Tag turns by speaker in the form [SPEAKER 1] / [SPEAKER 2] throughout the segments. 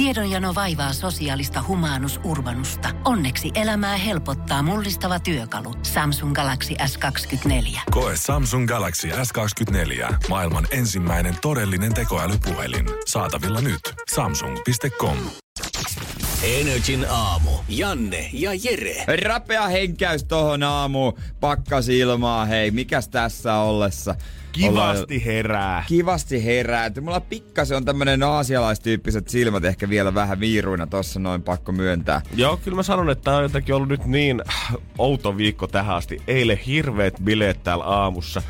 [SPEAKER 1] Tiedonjano vaivaa sosiaalista humanus urbanusta. Onneksi elämää helpottaa mullistava työkalu. Samsung Galaxy S24.
[SPEAKER 2] Koe Samsung Galaxy S24. Maailman ensimmäinen todellinen tekoälypuhelin. Saatavilla nyt. Samsung.com.
[SPEAKER 3] Energin aamu. Janne ja Jere.
[SPEAKER 4] Rapea henkäys tohon aamu, pakkasilmaa, hei, mikäs tässä ollessa?
[SPEAKER 5] Kivasti herää.
[SPEAKER 4] Kivasti herää. Mulla pikkasen on tämmönen aasialaistyyppiset silmät ehkä vielä vähän viiruina tossa noin pakko myöntää.
[SPEAKER 5] Joo, kyllä mä sanon, että tää on jotenkin ollut nyt niin outo viikko tähän asti. Eilen hirveet bileet täällä aamussa.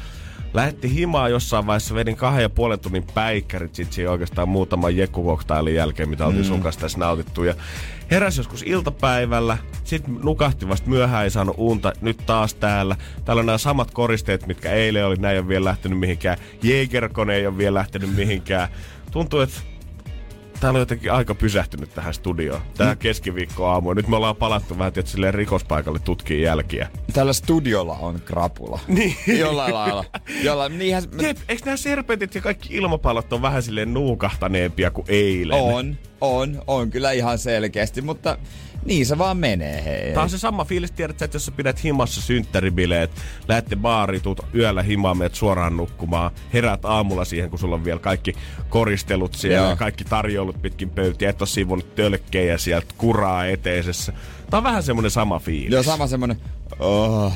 [SPEAKER 5] Lähetti himaa jossain vaiheessa, vedin kahden ja puolen tunnin päikkärit sit siinä oikeastaan muutaman jekkukoktailin jälkeen, mitä oltiin mm. sun kanssa tässä nautittu. Ja heräs joskus iltapäivällä, sitten nukahti vasta myöhään, ei saanut unta, nyt taas täällä. Täällä on nämä samat koristeet, mitkä eilen oli, näin ei ole vielä lähtenyt mihinkään. Jägerkone ei ole vielä lähtenyt mihinkään. Tuntuu, että täällä on jotenkin aika pysähtynyt tähän studioon. Tähän mm. keskiviikko aamu. Nyt me ollaan palattu vähän tietysti silleen rikospaikalle tutkiin jälkiä.
[SPEAKER 4] Tällä studiolla on krapula.
[SPEAKER 5] Niin.
[SPEAKER 4] Jollain lailla. Jollain, niinhän...
[SPEAKER 5] Jep, eikö nämä serpentit ja kaikki ilmapallot on vähän silleen nuukahtaneempia kuin eilen?
[SPEAKER 4] On, on, on kyllä ihan selkeästi, mutta niin se vaan menee, hei.
[SPEAKER 5] Tämä on se sama fiilis, tiedät että jos sä pidät himassa synttäribileet, lähette baariin, tuut yöllä himaan, meet suoraan nukkumaan, herät aamulla siihen, kun sulla on vielä kaikki koristelut siellä
[SPEAKER 4] Joo.
[SPEAKER 5] ja kaikki tarjoulut pitkin pöytiä, et ole siivonut tölkkejä sieltä kuraa eteisessä. Tämä on vähän semmonen sama fiilis.
[SPEAKER 4] Joo, sama semmonen... Oh.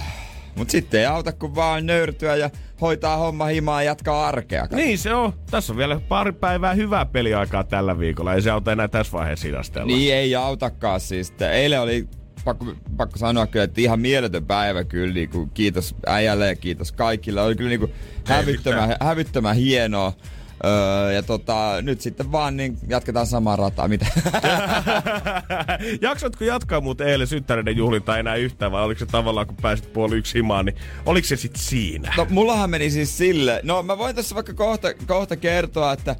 [SPEAKER 4] Mut sitten ei auta, kun vaan nöyrtyä ja hoitaa homma himaa ja jatkaa arkea.
[SPEAKER 5] Niin se on. Tässä on vielä pari päivää hyvää peliaikaa tällä viikolla. Ei se auta enää tässä vaiheessa hidastella.
[SPEAKER 4] Niin ei autakaan siis. Eilen oli pakko, pakko sanoa kyllä, että ihan mieletön päivä kyllä. Niin kuin, kiitos äijälle ja kiitos kaikille. Oli kyllä niin kuin hävyttömän, hävyttömän hienoa. Öö, ja tota, nyt sitten vaan niin jatketaan samaa rataa. Mitä?
[SPEAKER 5] Jaksatko jatkaa muuten eilen synttäreiden juhlintaa enää yhtään vai oliko se tavallaan kun pääsit puoli yksi himaan, niin oliko se sitten siinä?
[SPEAKER 4] No mullahan meni siis sille. No mä voin tässä vaikka kohta, kohta kertoa, että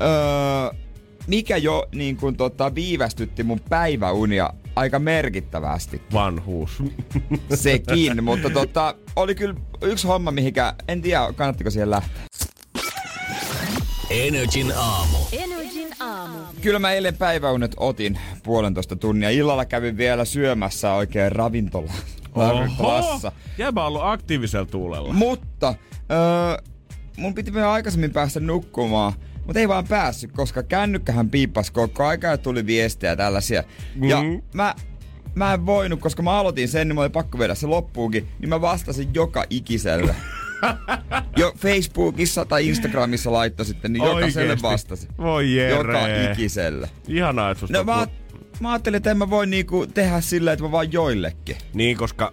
[SPEAKER 4] öö, mikä jo niin kuin, tota, viivästytti mun päiväunia aika merkittävästi.
[SPEAKER 5] Vanhuus.
[SPEAKER 4] Sekin, mutta tota, oli kyllä yksi homma, mihinkä en tiedä, kannattiko siihen lähteä.
[SPEAKER 3] Energin aamu.
[SPEAKER 6] Aamu.
[SPEAKER 4] Kyllä mä eilen päiväunet otin puolentoista tunnia. Illalla kävin vielä syömässä oikein ravintola. ravintolassa.
[SPEAKER 5] Jäbä ollut aktiivisella tuulella.
[SPEAKER 4] Mutta öö, mun piti vielä aikaisemmin päästä nukkumaan. Mutta ei vaan päässyt, koska kännykkähän piippas koko aika ja tuli viestejä tällaisia. Mm. Ja mä, mä en voinut, koska mä aloitin sen, niin mä oli pakko viedä se loppuunkin, niin mä vastasin joka ikiselle. jo Facebookissa tai Instagramissa laittoi sitten, niin jokaiselle
[SPEAKER 5] Oikeesti?
[SPEAKER 4] vastasi.
[SPEAKER 5] Voi Jere.
[SPEAKER 4] Joka ikiselle.
[SPEAKER 5] Ihanaa, että susta
[SPEAKER 4] No mä, mä ajattelin, että en mä voi niinku tehdä sillä, että mä vaan joillekin.
[SPEAKER 5] Niin, koska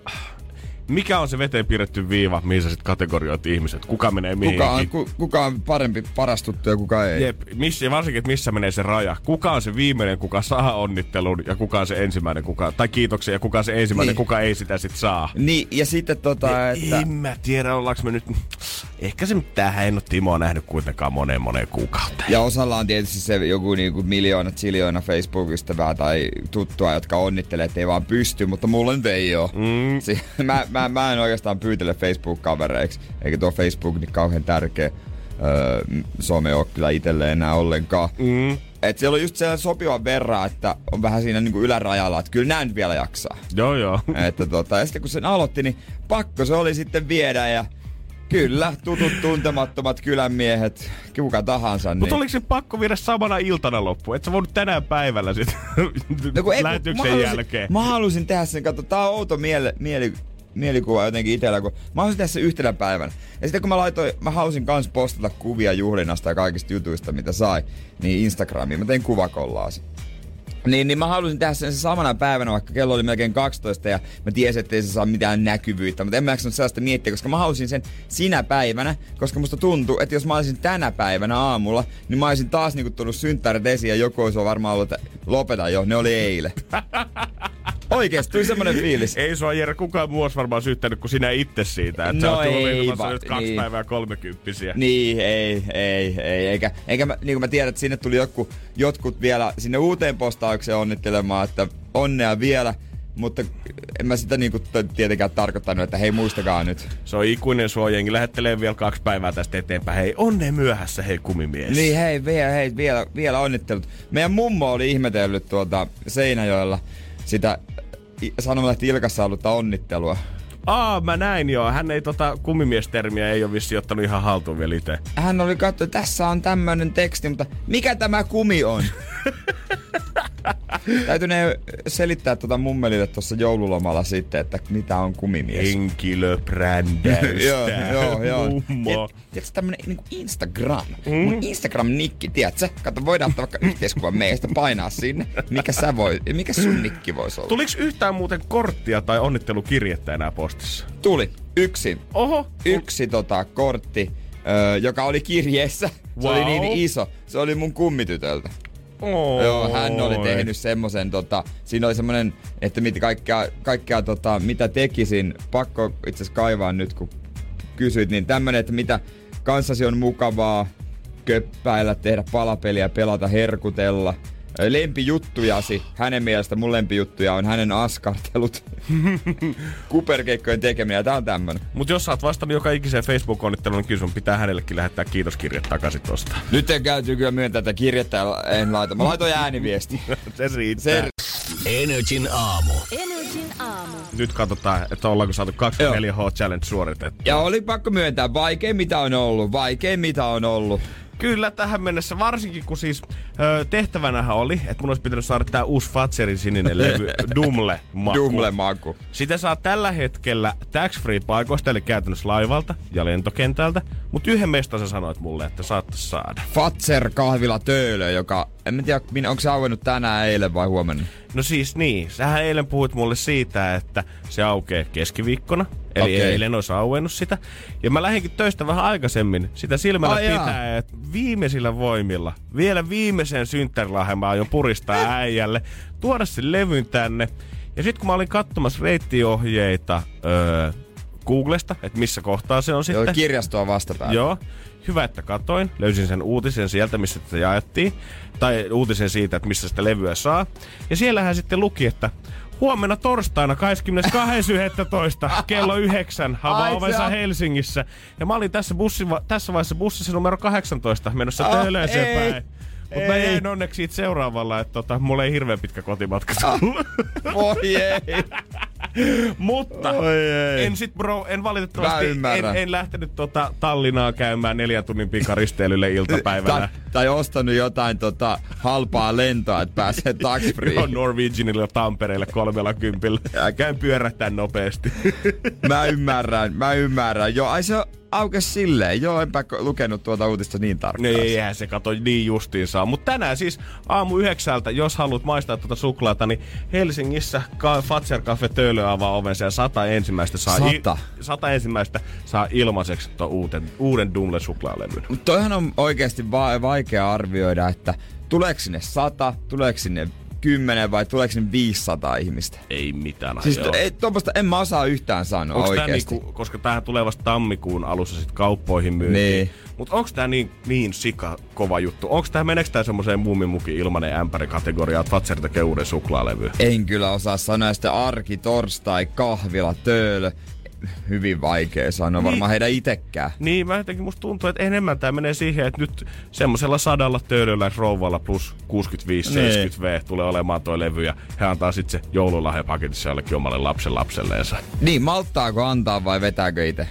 [SPEAKER 5] mikä on se veteen piirretty viiva, mihin sä sit kategorioit ihmiset? Kuka menee mihinkin?
[SPEAKER 4] Kuka on, ku, kuka on parempi, paras tuttu ja kuka ei.
[SPEAKER 5] Jep, missä, ja varsinkin, että missä menee se raja. Kuka on se viimeinen, kuka saa onnittelun, ja kuka on se ensimmäinen, kuka, tai kiitoksia, ja kuka on se ensimmäinen,
[SPEAKER 4] Niin.
[SPEAKER 5] kuka ei sitä sit saa.
[SPEAKER 4] Niin, ja sitten tota, että...
[SPEAKER 5] En mä tiedä, ollaanko me nyt... Ehkä se tähän en ole Timoa nähnyt kuitenkaan moneen moneen kuukauteen.
[SPEAKER 4] Ja osalla on tietysti se joku niinku miljoona, ziljoona Facebook-ystävää tai tuttua, jotka onnittelee, että ei vaan pysty, mutta mulla nyt ei oo.
[SPEAKER 5] Mm.
[SPEAKER 4] Si- mä, mä, mä en oikeastaan pyytele Facebook-kavereiksi, eikä tuo Facebook niin kauhean tärkeä öö, some ole kyllä itselle enää ollenkaan.
[SPEAKER 5] Mm.
[SPEAKER 4] Et siellä on just sellainen sopivan verran, että on vähän siinä niinku ylärajalla, että kyllä näin vielä jaksaa.
[SPEAKER 5] Joo, joo.
[SPEAKER 4] Että tota, ja sitten kun sen aloitti, niin pakko se oli sitten viedä ja kyllä, tutut tuntemattomat kylänmiehet, kuka tahansa.
[SPEAKER 5] Mutta
[SPEAKER 4] niin.
[SPEAKER 5] oliko se pakko viedä samana iltana loppuun? Et sä voinut tänään päivällä sit
[SPEAKER 4] No kun ei, kun
[SPEAKER 5] lähetyksen
[SPEAKER 4] mä halusin,
[SPEAKER 5] jälkeen.
[SPEAKER 4] Mä halusin tehdä sen, kato, tää on outo miele, mieli, mielikuva jotenkin itellä, kun mä halusin sen yhtenä päivänä. Ja sitten kun mä laitoin, mä halusin kans postata kuvia juhlinnasta ja kaikista jutuista, mitä sai, niin Instagramiin. Mä tein kuvakollaasin. Niin, niin mä halusin tehdä sen, samana päivänä, vaikka kello oli melkein 12 ja mä tiesin, että ei se saa mitään näkyvyyttä, mutta en mä jaksanut sellaista miettiä, koska mä halusin sen sinä päivänä, koska musta tuntuu, että jos mä olisin tänä päivänä aamulla, niin mä olisin taas niinku tullut synttärit esiin ja joku olisi varmaan ollut, että lopeta jo, ne oli eilen. Oikeesti tuli semmonen fiilis.
[SPEAKER 5] Ei sua Jere kukaan muu olisi varmaan syyttänyt kuin sinä itse siitä, että
[SPEAKER 4] No
[SPEAKER 5] sä
[SPEAKER 4] ei va-
[SPEAKER 5] nyt kaksi
[SPEAKER 4] niin.
[SPEAKER 5] päivää kolmekymppisiä.
[SPEAKER 4] Niin, ei, ei, ei. Eikä, eikä mä, niin kuin mä tiedän, että sinne tuli joku, jotkut vielä sinne uuteen postaukseen onnittelemaan, että onnea vielä. mutta en mä sitä niinku tietenkään tarkoittanut, että hei muistakaa nyt.
[SPEAKER 5] Se on ikuinen suojengi. Lähettelee vielä kaksi päivää tästä eteenpäin. Hei, onne myöhässä, hei kumimies.
[SPEAKER 4] Niin hei, vielä, hei, vielä, vielä onnittelut. Meidän mummo oli ihmetellyt tuota Seinäjoella sitä sanomalehti Ilkassa ollutta onnittelua.
[SPEAKER 5] Aa, mä näin joo. Hän ei tota kumimiestermiä ei ole vissi ottanut ihan haltuun vielä itse.
[SPEAKER 4] Hän oli katso, tässä on tämmönen teksti, mutta mikä tämä kumi on? Täytyy ne selittää tuota mummelille tuossa joululomalla sitten, että mitä on kumimies.
[SPEAKER 5] Henkilöbrändäystä.
[SPEAKER 4] joo, joo, joo.
[SPEAKER 5] Mummo.
[SPEAKER 4] Tiedät- Tiedätkö tämmönen niinku Instagram? Mm. Mun Instagram-nikki, tiedätkö? Kato, voidaan ottaa vaikka yhteiskuvan meistä painaa sinne. Mikä sä voi, mikä sun nikki voisi olla?
[SPEAKER 5] Tuliks yhtään muuten korttia tai onnittelukirjettä enää postissa?
[SPEAKER 4] Tuli. Yksi.
[SPEAKER 5] Oho.
[SPEAKER 4] Yksi tota, kortti, ö, joka oli kirjeessä. Se oli
[SPEAKER 5] Wow.
[SPEAKER 4] niin iso. Se oli mun kummitytöltä.
[SPEAKER 5] Oi.
[SPEAKER 4] Joo, hän oli tehnyt semmosen, tota, siinä oli semmonen, että mitä kaikkea, kaikkea tota, mitä tekisin, pakko itse asiassa kaivaa nyt kun kysyit, niin tämmönen, että mitä kanssasi on mukavaa köppäillä, tehdä palapeliä, pelata, herkutella. Lempijuttujasi, hänen mielestä mun lempijuttuja on hänen askartelut, kuperkeikkojen tekeminen ja tää on tämmönen.
[SPEAKER 5] Mut jos sä oot vastannut joka ikiseen Facebook-onnitteluun, niin kyllä sun pitää hänellekin lähettää kiitoskirje takaisin tosta.
[SPEAKER 4] Nyt en käyty kyllä myöntää, että kirjettä en laita. Mä laitoin ääniviesti.
[SPEAKER 5] Se riittää.
[SPEAKER 4] Se,
[SPEAKER 3] Energin aamu.
[SPEAKER 6] Energin aamu.
[SPEAKER 5] Nyt katsotaan, että ollaanko saatu 24H Challenge suoritettu.
[SPEAKER 4] ja oli pakko myöntää, vaikein mitä on ollut, vaikein mitä on ollut.
[SPEAKER 5] Kyllä tähän mennessä, varsinkin kun siis ö, tehtävänähän oli, että mun olisi pitänyt saada tää uusi Fatserin sininen levy Dumle Maku.
[SPEAKER 4] Dumle-maku.
[SPEAKER 5] Sitä saa tällä hetkellä tax-free paikoista, eli käytännössä laivalta ja lentokentältä. Mutta yhden mestan sä sanoit mulle, että saattais saada.
[SPEAKER 4] Fatser kahvila Töölö, joka, en mä tiedä, onko se auennut tänään, eilen vai huomenna?
[SPEAKER 5] No siis niin, sähän eilen puhuit mulle siitä, että se aukeaa keskiviikkona. Eli okay. eilen olisi auennut sitä. Ja mä lähdinkin töistä vähän aikaisemmin sitä silmällä
[SPEAKER 4] Ai jaa.
[SPEAKER 5] pitää, että viimeisillä voimilla, vielä viimeisen synttärilahden mä aion puristaa äijälle, tuoda sen levyn tänne. Ja sitten kun mä olin katsomassa reittiohjeita öö, Googlesta, että missä kohtaa se on
[SPEAKER 4] Joo,
[SPEAKER 5] sitten.
[SPEAKER 4] kirjastoa vastapäätä.
[SPEAKER 5] Joo. Hyvä, että katoin. Löysin sen uutisen sieltä, missä sitä jaettiin. Tai uutisen siitä, että missä sitä levyä saa. Ja siellähän sitten luki, että huomenna torstaina 22.11. kello 9
[SPEAKER 4] Ai,
[SPEAKER 5] avaa
[SPEAKER 4] se
[SPEAKER 5] ovensa
[SPEAKER 4] on-
[SPEAKER 5] Helsingissä. Ja mä olin tässä, bussi, tässä vaiheessa bussissa numero 18 menossa
[SPEAKER 4] Ah,
[SPEAKER 5] Töölööseen
[SPEAKER 4] ei.
[SPEAKER 5] päin. Mutta mä
[SPEAKER 4] Ei.
[SPEAKER 5] jäin onneksi siitä seuraavalla, että tota, mulla ei hirveän pitkä kotimatka tullut.
[SPEAKER 4] Voi ei.
[SPEAKER 5] Mutta
[SPEAKER 4] Oi ei.
[SPEAKER 5] en sit bro, en valitettavasti, en, en lähtenyt tota Tallinnaa käymään neljän tunnin pikaristeilylle iltapäivällä.
[SPEAKER 4] Tai, tai ostanut jotain tota, halpaa lentoa, että pääsee tax free.
[SPEAKER 5] Joo, Norwegianille Tampereelle kolmella kympillä. Käyn pyörähtää nopeasti.
[SPEAKER 4] Mä ymmärrän, mä ymmärrän. Joo, ai se aukes silleen. Joo, enpä lukenut tuota uutista niin tarkkaan.
[SPEAKER 5] No eihän se kato niin justiinsa. Mutta tänään siis aamu yhdeksältä, jos haluat maistaa tuota suklaata, niin Helsingissä Ka- Fatser Cafe Töölö avaa ovensa ja sata ensimmäistä saa,
[SPEAKER 4] Sata?
[SPEAKER 5] sata ensimmäistä saa ilmaiseksi tuon uuden, uuden Dumle suklaalevyn.
[SPEAKER 4] Mutta toihan on oikeasti va- vaikea arvioida, että tuleeko sinne sata, tuleeko sinne kymmenen vai tuleeko sinne 500 ihmistä.
[SPEAKER 5] Ei mitään.
[SPEAKER 4] Siis
[SPEAKER 5] joo.
[SPEAKER 4] ei, tuommoista en mä osaa yhtään sanoa
[SPEAKER 5] Onks tää
[SPEAKER 4] oikeasti.
[SPEAKER 5] niinku, koska tähän tulee vasta tammikuun alussa sit kauppoihin myyntiin.
[SPEAKER 4] Niin.
[SPEAKER 5] Mutta onko tää niin, niin sika kova juttu? Onko tää, meneekö tää semmoiseen muumimuki ilmanen ämpärikategoriaan, että Fatser tekee uuden suklaalevy?
[SPEAKER 4] En kyllä osaa sanoa. Sitten arki, torstai, kahvila, töölö. Hyvin vaikea sanoa,
[SPEAKER 5] Niin.
[SPEAKER 4] varmaan heidän itekään.
[SPEAKER 5] Niin, mä jotenkin musta tuntuu, että enemmän tää menee siihen, että nyt semmoisella sadalla töölöllä rouvalla plus 65-70 V tulee olemaan toi levy ja he antaa sitten se joululahjapaketissa jollekin omalle lapsen lapselleensa.
[SPEAKER 4] Niin, malttaako antaa vai vetääkö itse?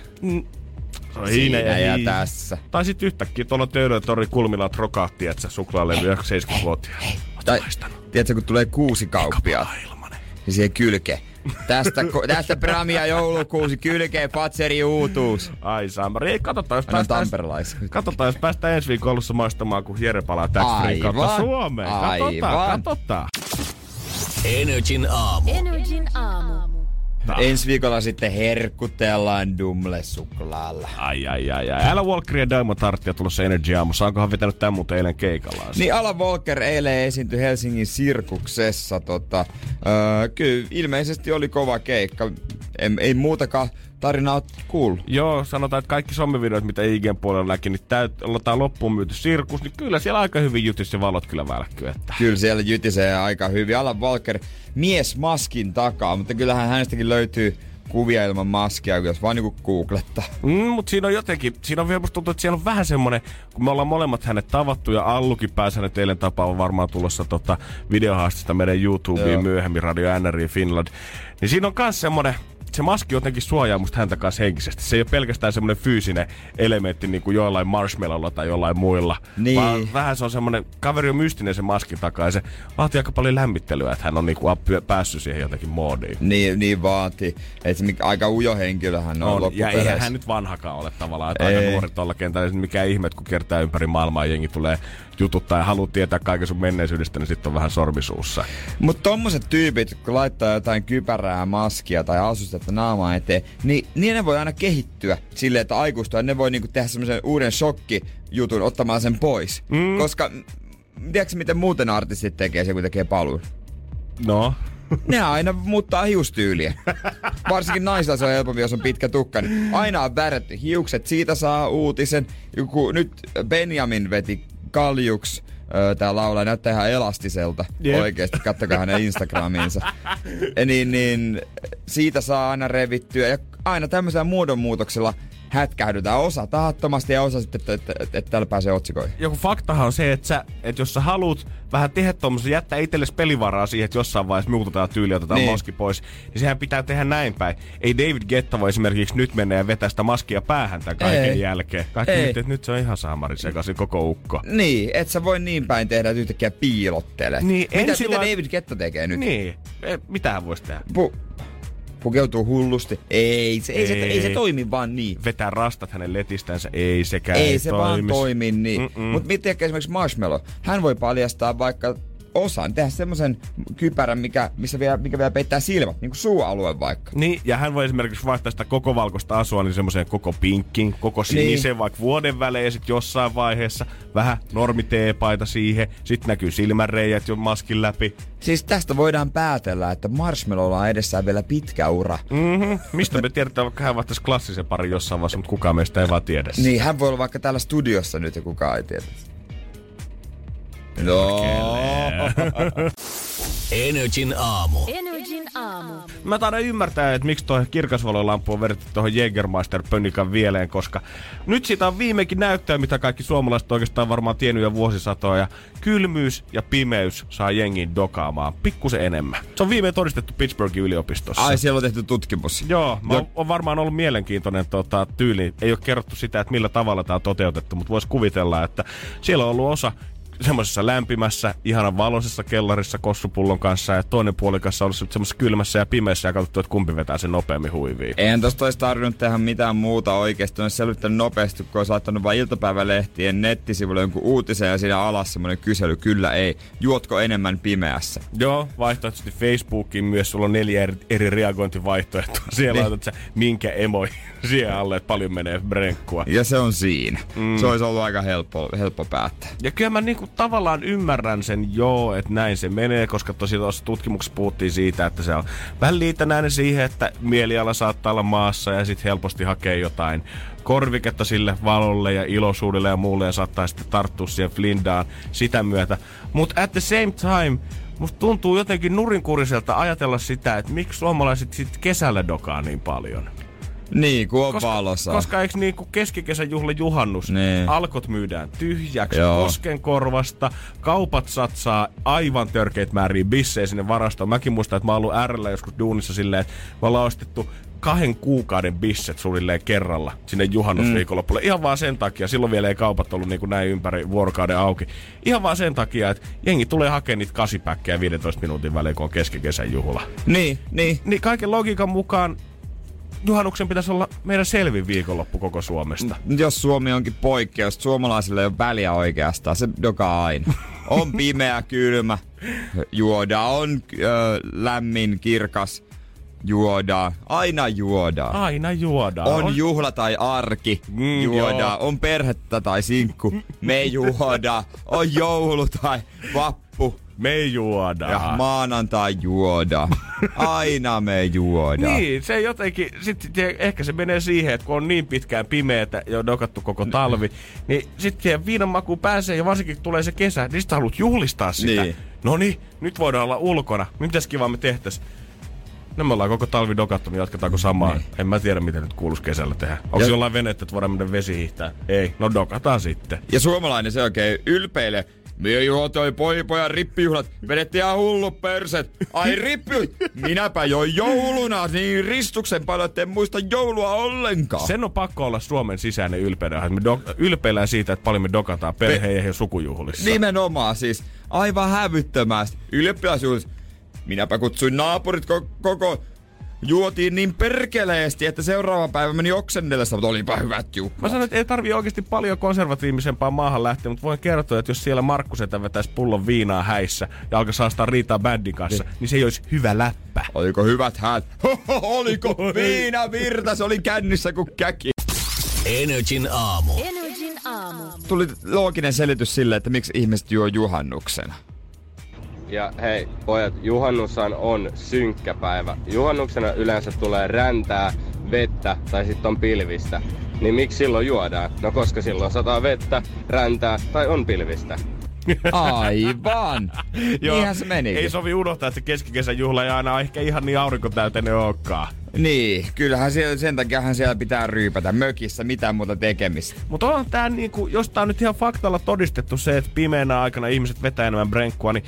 [SPEAKER 4] Siinä ja tässä.
[SPEAKER 5] Tai sitten yhtäkkiä tuolla töölötori kulmilla trokahti, että se suklaalevy 70-vuotiaana.
[SPEAKER 4] Tai, tiedätkö, kun tulee kuusi kauppia, niin siihen kylke. Tästä, tästä Bramia joulukuusi kylkee Patseri uutuus.
[SPEAKER 5] Ai Samari, ei katsotaan, jos päästään, katsotaan, jos päästään ensi viikolla alussa maistamaan, kun Jere palaa tax free kautta
[SPEAKER 4] Aivan.
[SPEAKER 5] Suomeen. Katsotaan,
[SPEAKER 4] Aivan.
[SPEAKER 5] katsotaan.
[SPEAKER 3] Energin aamu.
[SPEAKER 6] Energin aamu.
[SPEAKER 4] Ensi viikolla sitten herkutellaan Dumle suklaalla.
[SPEAKER 5] Ai, ai, ai, ai. Älä Walker ja Diamond Tarttia tulossa Energy aamussa. Onkohan vetänyt tämän muuten eilen keikallaan?
[SPEAKER 4] Niin Alan Walker eilen esiintyi Helsingin sirkuksessa. Tota, öö, kyllä ilmeisesti oli kova keikka. En, ei muutakaan tarinaa oot kuullut?
[SPEAKER 5] Joo, sanotaan, että kaikki somevideot, mitä IGn puolella näki, niin täyt, ollaan loppuun myyty sirkus, niin kyllä siellä aika hyvin jutis ja valot kyllä välkkyy. Että.
[SPEAKER 4] Kyllä siellä jytisee aika hyvin. Alan Walker mies maskin takaa, mutta kyllähän hänestäkin löytyy kuvia ilman maskia, jos vaan niinku googlettaa.
[SPEAKER 5] Mm, mutta siinä on jotenkin, siinä on vielä tuntuu, että siellä on vähän semmonen, kun me ollaan molemmat hänet tavattu ja Allukin pääsi hänet eilen tapaamaan varmaan tulossa tota videohaastista meidän YouTubeen
[SPEAKER 4] Joo.
[SPEAKER 5] myöhemmin, Radio NRI Finland. Niin siinä on myös semmonen, se maski jotenkin suojaa musta häntä kanssa henkisesti. Se ei ole pelkästään semmoinen fyysinen elementti niin kuin jollain marshmallowlla tai jollain muilla.
[SPEAKER 4] Niin.
[SPEAKER 5] Vaan vähän se on semmoinen, kaveri on mystinen se maskin takaa ja se vaatii aika paljon lämmittelyä, että hän on niin kuin päässyt siihen jotenkin moodiin.
[SPEAKER 4] Niin, niin vaati. Et se aika ujo henkilö hän on,
[SPEAKER 5] On, ja eihän hän nyt vanhakaan ole tavallaan, että aika nuori tuolla kentällä. Mikä ihme, kun kertaa ympäri maailmaa jengi tulee jututtaa ja haluaa tietää kaiken sun menneisyydestä, niin sitten on vähän sormisuussa.
[SPEAKER 4] Mutta tommoset tyypit, kun laittaa jotain kypärää, maskia tai asustetta naamaa eteen, niin, niin ne voi aina kehittyä silleen, että aikuistua. Ne voi niinku tehdä semmoisen uuden shokkijutun ottamaan sen pois. Mm. Koska, tiedätkö miten muuten artistit tekee se, kun tekee paluun?
[SPEAKER 5] No,
[SPEAKER 4] Ne aina muuttaa hiustyyliä. Varsinkin naisilla se on helpompi, jos on pitkä tukka. Niin aina on värjätty hiukset, siitä saa uutisen. Joku, nyt Benjamin veti kaljuks. Öö, Tää laulaa näyttää ihan elastiselta yep. oikeesti. Kattokaa hänen Instagramiinsa. Niin, niin, siitä saa aina revittyä. Ja aina tämmöisellä muodonmuutoksella hätkähdytään. Osa tahattomasti ja osa sitten, että, että, että, että täällä pääsee otsikoihin.
[SPEAKER 5] joku faktahan on se, että, sä, että jos sä haluat vähän tehdä tuommoisen, jättää itsellesi pelivaraa siihen, että jossain vaiheessa muutetaan tyyli otetaan
[SPEAKER 4] Niin.
[SPEAKER 5] maski pois, niin sehän pitää tehdä näin päin. Ei David Getta voi esimerkiksi nyt mennä ja vetää sitä maskia päähän tämän kaiken
[SPEAKER 4] Ei.
[SPEAKER 5] Jälkeen. Kaikki
[SPEAKER 4] Ei.
[SPEAKER 5] nyt, että nyt se on ihan saamari sekaisin koko ukko.
[SPEAKER 4] Niin, et sä voi niin päin tehdä, että yhtäkkiä piilottelee.
[SPEAKER 5] Niin,
[SPEAKER 4] mitä, mitä David Ketta tekee nyt?
[SPEAKER 5] Niin, e, mitähän voisi tehdä?
[SPEAKER 4] Pu- pukeutuu hullusti. Ei se, ei. se,
[SPEAKER 5] Ei.
[SPEAKER 4] ei se toimi vaan niin.
[SPEAKER 5] Vetää rastat hänen letistänsä, ei sekään
[SPEAKER 4] Ei,
[SPEAKER 5] ei
[SPEAKER 4] se
[SPEAKER 5] toimis.
[SPEAKER 4] vaan toimi niin. Mutta miettiä esimerkiksi Marshmallow. Hän voi paljastaa vaikka osan, tehdä semmoisen kypärän, mikä, missä vielä, mikä vielä peittää silmät, niin kuin suualue vaikka.
[SPEAKER 5] Niin, ja hän voi esimerkiksi vaihtaa sitä koko valkoista asua niin semmoiseen koko pinkkiin, koko siniseen, niin. vaikka vuoden välein sit jossain vaiheessa. Vähän normiteepaita siihen, sitten näkyy silmänreijät jo maskin läpi.
[SPEAKER 4] Siis tästä voidaan päätellä, että Marshmallowlla on edessään vielä pitkä ura.
[SPEAKER 5] Mm-hmm. Mistä me tiedetään, vaikka hän vaihtaisi klassisen parin jossain vaiheessa, mutta kukaan meistä ei vaan tiedä.
[SPEAKER 4] Niin, hän voi olla vaikka täällä studiossa nyt ja kukaan ei tiedä. No.
[SPEAKER 3] Energin aamu.
[SPEAKER 6] Energin aamu.
[SPEAKER 5] Mä taidan ymmärtää, että miksi tuo kirkasvalolampu on vedetty tuohon Jägermeister pönnikan vieleen, koska nyt siitä on viimekin näyttöä, mitä kaikki suomalaiset oikeastaan varmaan tiennyt jo vuosisatoja. Kylmyys ja pimeys saa jengin dokaamaan pikkusen enemmän. Se on viimein todistettu Pittsburghin yliopistossa.
[SPEAKER 4] Ai, siellä on tehty tutkimus.
[SPEAKER 5] Joo, mä
[SPEAKER 4] Jo-
[SPEAKER 5] on, on varmaan ollut mielenkiintoinen tota, tyyli. Ei ole kerrottu sitä, että millä tavalla tämä on toteutettu, mutta voisi kuvitella, että siellä on ollut osa semmoisessa lämpimässä, ihanan valoisessa kellarissa kossupullon kanssa ja toinen puolikas on semmoisessa kylmässä ja pimeässä ja katsottu, että kumpi vetää sen nopeammin huiviin.
[SPEAKER 4] Eihän tosta olisi tarvinnut tehdä mitään muuta oikeasti. On selvittänyt nopeasti, kun olisi laittanut vain iltapäivälehtien nettisivuille jonkun uutisen ja siinä alas semmoinen kysely, kyllä ei. Juotko enemmän pimeässä?
[SPEAKER 5] Joo, vaihtoehtoisesti Facebookiin myös sulla on neljä eri, eri reagointivaihtoehtoa. Siellä
[SPEAKER 4] Niin.
[SPEAKER 5] laitat sä minkä emoi siihen alle, että paljon menee brenkkua.
[SPEAKER 4] Ja se on siinä. Mm. Se olisi ollut aika helppo, helppo päättää.
[SPEAKER 5] Ja kyllä mä niinku tavallaan ymmärrän sen joo, että näin se menee, koska tosiaan tuossa tutkimuksessa puhuttiin siitä, että se on vähän liitännäinen siihen, että mieliala saattaa olla maassa ja sitten helposti hakee jotain korviketta sille valolle ja iloisuudelle ja muulle ja saattaa sitten tarttua siihen flindaan sitä myötä. Mutta at the same time, musta tuntuu jotenkin nurinkuriselta ajatella sitä, että miksi suomalaiset sitten kesällä dokaa niin paljon.
[SPEAKER 4] Niin, kun on
[SPEAKER 5] Koska,
[SPEAKER 4] valossa.
[SPEAKER 5] koska eikö niinku keskikesän juhla juhannus,
[SPEAKER 4] Niin.
[SPEAKER 5] alkot myydään tyhjäksi
[SPEAKER 4] Joo.
[SPEAKER 5] koskenkorvasta, kaupat satsaa aivan törkeät määriä bissejä sinne varastoon. Mäkin muistan, että mä oon ollut joskus duunissa silleen, että me ollaan ostettu kahden kuukauden bisset suunnilleen kerralla sinne juhannusviikonloppuille. Ihan vaan sen takia, silloin vielä ei kaupat ollut niin kuin näin ympäri vuorokauden auki. Ihan vaan sen takia, että jengi tulee hakemaan niitä kasipäkkejä 15 minuutin välein, kun on keskikesän juhla.
[SPEAKER 4] Niin, niin.
[SPEAKER 5] Niin kaiken logiikan mukaan juhannuksen pitäisi olla meidän selvin viikonloppu koko Suomesta.
[SPEAKER 4] Jos Suomi onkin poikkeus, Suomalaisille ei ole väliä oikeastaan. Se dokaa aina. On pimeä, kylmä, juodaan. On ö, lämmin, kirkas, juodaan. Aina juodaan.
[SPEAKER 5] Aina juodaan.
[SPEAKER 4] On juhla tai arki,
[SPEAKER 5] Mm,
[SPEAKER 4] juodaan.
[SPEAKER 5] joo.
[SPEAKER 4] On perhettä tai sinkku, me juodaan. On joulu tai vappu,
[SPEAKER 5] me juodaan.
[SPEAKER 4] Ja maanantai juoda. Aina me juoda.
[SPEAKER 5] Niin, se jotenkin, sit, ehkä se menee siihen, että kun on niin pitkään pimeätä ja on dokattu koko talvi, niin sitten siihen viinan makuun pääsee ja varsinkin kun tulee se kesä, niin sitten haluat juhlistaa sitä.
[SPEAKER 4] Niin.
[SPEAKER 5] No niin, nyt voidaan olla ulkona. Mitäs kiva me tehtäis? No me ollaan koko talvi dokattu, niin jatketaanko samaa?
[SPEAKER 4] Niin.
[SPEAKER 5] En mä tiedä, miten nyt kuuluisi kesällä tehdä. Onko
[SPEAKER 4] Ja-
[SPEAKER 5] jollain venettä, että voidaan mennä vesihiihtää? Ei, no dokataan sitten.
[SPEAKER 4] Ja suomalainen se oikein ylpeilee. Mie juotoi poipojan rippijuhlat, vedettiin ihan hullu pörset. Ai rippi, minäpä jo jouluna, niin ristuksen paljon, en muista joulua ollenkaan.
[SPEAKER 5] Sen on pakko olla Suomen sisäinen ylpeyden. aihe. Me do- ylpeillään siitä, että paljon me dokataan perheen ja sukujuhlissa.
[SPEAKER 4] Nimenomaan siis, aivan hävyttömästi. Ylioppilasjuhlissa. Minäpä kutsuin naapurit ko- koko juotiin niin perkeleesti, että seuraava päivä meni oksennellessa, mutta olipa hyvät juhlat.
[SPEAKER 5] Mä sanoin, että ei tarvii oikeasti paljon konservatiivisempaa maahan lähteä, mutta voin kertoa, että jos siellä Markku Setä vetäisi pullon viinaa häissä ja alkaa saastaa riitaa bändin kanssa, niin se ei olisi hyvä läppä.
[SPEAKER 4] Oliko hyvät häät? Oliko viina virta? Se oli kännissä kuin käki.
[SPEAKER 3] Energin aamu.
[SPEAKER 6] Energin aamu.
[SPEAKER 4] Tuli looginen selitys sille, että miksi ihmiset juo juhannuksena.
[SPEAKER 7] Ja hei, pojat, juhannushan on synkkä päivä. Juhannuksena yleensä tulee räntää, vettä tai sitten on pilvistä. Niin miksi silloin juodaan? No koska silloin sataa vettä, räntää tai on pilvistä.
[SPEAKER 4] Aivan! Niinhän se meni.
[SPEAKER 5] Ei sovi unohtaa, että se keskikesän juhla ei aina ehkä ihan niin aurinkotäyteinen olekaan.
[SPEAKER 4] Niin, kyllähän siellä, sen takiahan siellä pitää ryypätä mökissä, mitään muuta tekemistä.
[SPEAKER 5] Mutta on tää niinku, jos tää on nyt ihan faktalla todistettu se, että pimeänä aikana ihmiset vetää enemmän brenkkua, niin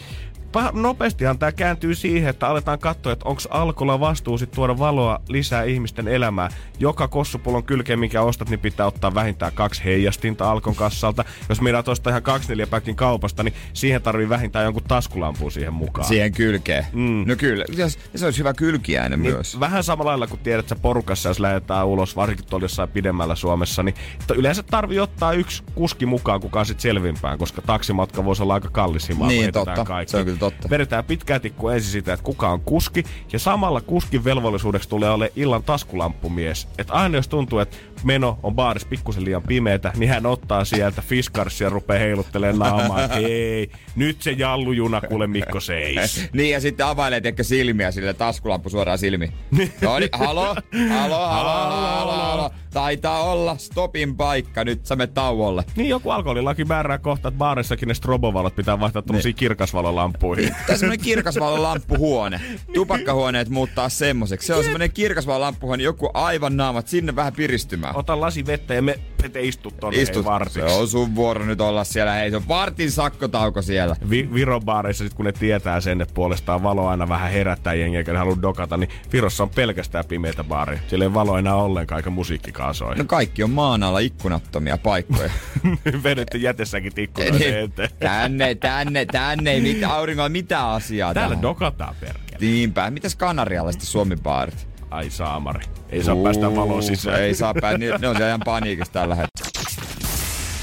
[SPEAKER 5] nopeastihan tämä kääntyy siihen, että aletaan katsoa, että onko alkolla vastuu sit tuoda valoa lisää ihmisten elämään. Joka kossupullon kylkeen, minkä ostat, niin pitää ottaa vähintään kaksi heijastinta alkon kassalta. Jos meidän ostaa ihan kaksi neljäpäkin kaupasta, niin siihen tarvii vähintään jonkun taskulampun siihen mukaan.
[SPEAKER 4] Siihen kylkeen.
[SPEAKER 5] Mm.
[SPEAKER 4] No kyllä, jos, se olisi hyvä kylkiäinen
[SPEAKER 5] Niin
[SPEAKER 4] myös.
[SPEAKER 5] Vähän samalla lailla kuin tiedät, että porukassa, jos lähdetään ulos, varsinkin tuolla jossain pidemmällä Suomessa, niin että yleensä tarvii ottaa yksi kuski mukaan, kuka on sitten selvimpään, koska taksimatka voisi olla aika kallis himaa,
[SPEAKER 4] Niin, totta.
[SPEAKER 5] kaikki.
[SPEAKER 4] Se on kyllä totta.
[SPEAKER 5] Vedetään pitkää tikkua ensin sitä, että kuka on kuski, ja samalla kuskin velvollisuudeksi tulee ole illan taskulamppumies. Että aina jos tuntuu, että meno on baarissa pikkusen liian pimeätä, niin hän ottaa sieltä fiskarsia ja rupeaa heiluttelemaan naamaa, että hei, nyt se jallujuna kuule Mikko seis.
[SPEAKER 4] Niin, ja sitten availee tiedätkö, silmiä sille taskulamppu suoraan silmiin. no niin, halo, halo, halo, halo, halo. Taitaa olla stopin paikka, nyt sä menet tauolle.
[SPEAKER 5] Niin joku alkoholilaki määrää kohta, että baarissakin ne strobovalot pitää vaihtaa tuollaisiin kirkasvalolampuihin.
[SPEAKER 4] Tää on semmonen kirkasvalolamppuhuone. Tupakkahuoneet muuttaa semmoiseksi. Se on semmonen kirkasvalolamppuhuone, joku aivan naamat, sinne vähän piristymään.
[SPEAKER 5] Ota lasi vettä ja me Pete istu tonne
[SPEAKER 4] Istut,
[SPEAKER 5] vartiksi.
[SPEAKER 4] se on sun vuoro nyt olla siellä. Hei, se on vartin sakkotauko siellä.
[SPEAKER 5] Vi- Viron baareissa sit kun ne tietää sen, että puolestaan valo aina vähän herättää jengiä, eikä ne halua dokata, niin Virossa on pelkästään pimeitä baari. Siellä ei valo enää ollenkaan, eikä musiikkikaan soi.
[SPEAKER 4] No kaikki on maan alla ikkunattomia paikkoja.
[SPEAKER 5] Vedette jätessäkin ikkunoiden
[SPEAKER 4] Niin.
[SPEAKER 5] eteen.
[SPEAKER 4] tänne, tänne, tänne, ei mit, auringolla mitään asiaa
[SPEAKER 5] Täällä
[SPEAKER 4] tähän.
[SPEAKER 5] dokataan perkele.
[SPEAKER 4] Niinpä. Mitäs Kanarialla sitten Suomi-baarit?
[SPEAKER 5] Ai saamari. Ei saa päästä valoon sisään.
[SPEAKER 4] Ei saa pää, ne, ne on siellä ihan paniikissa tällä hetkellä.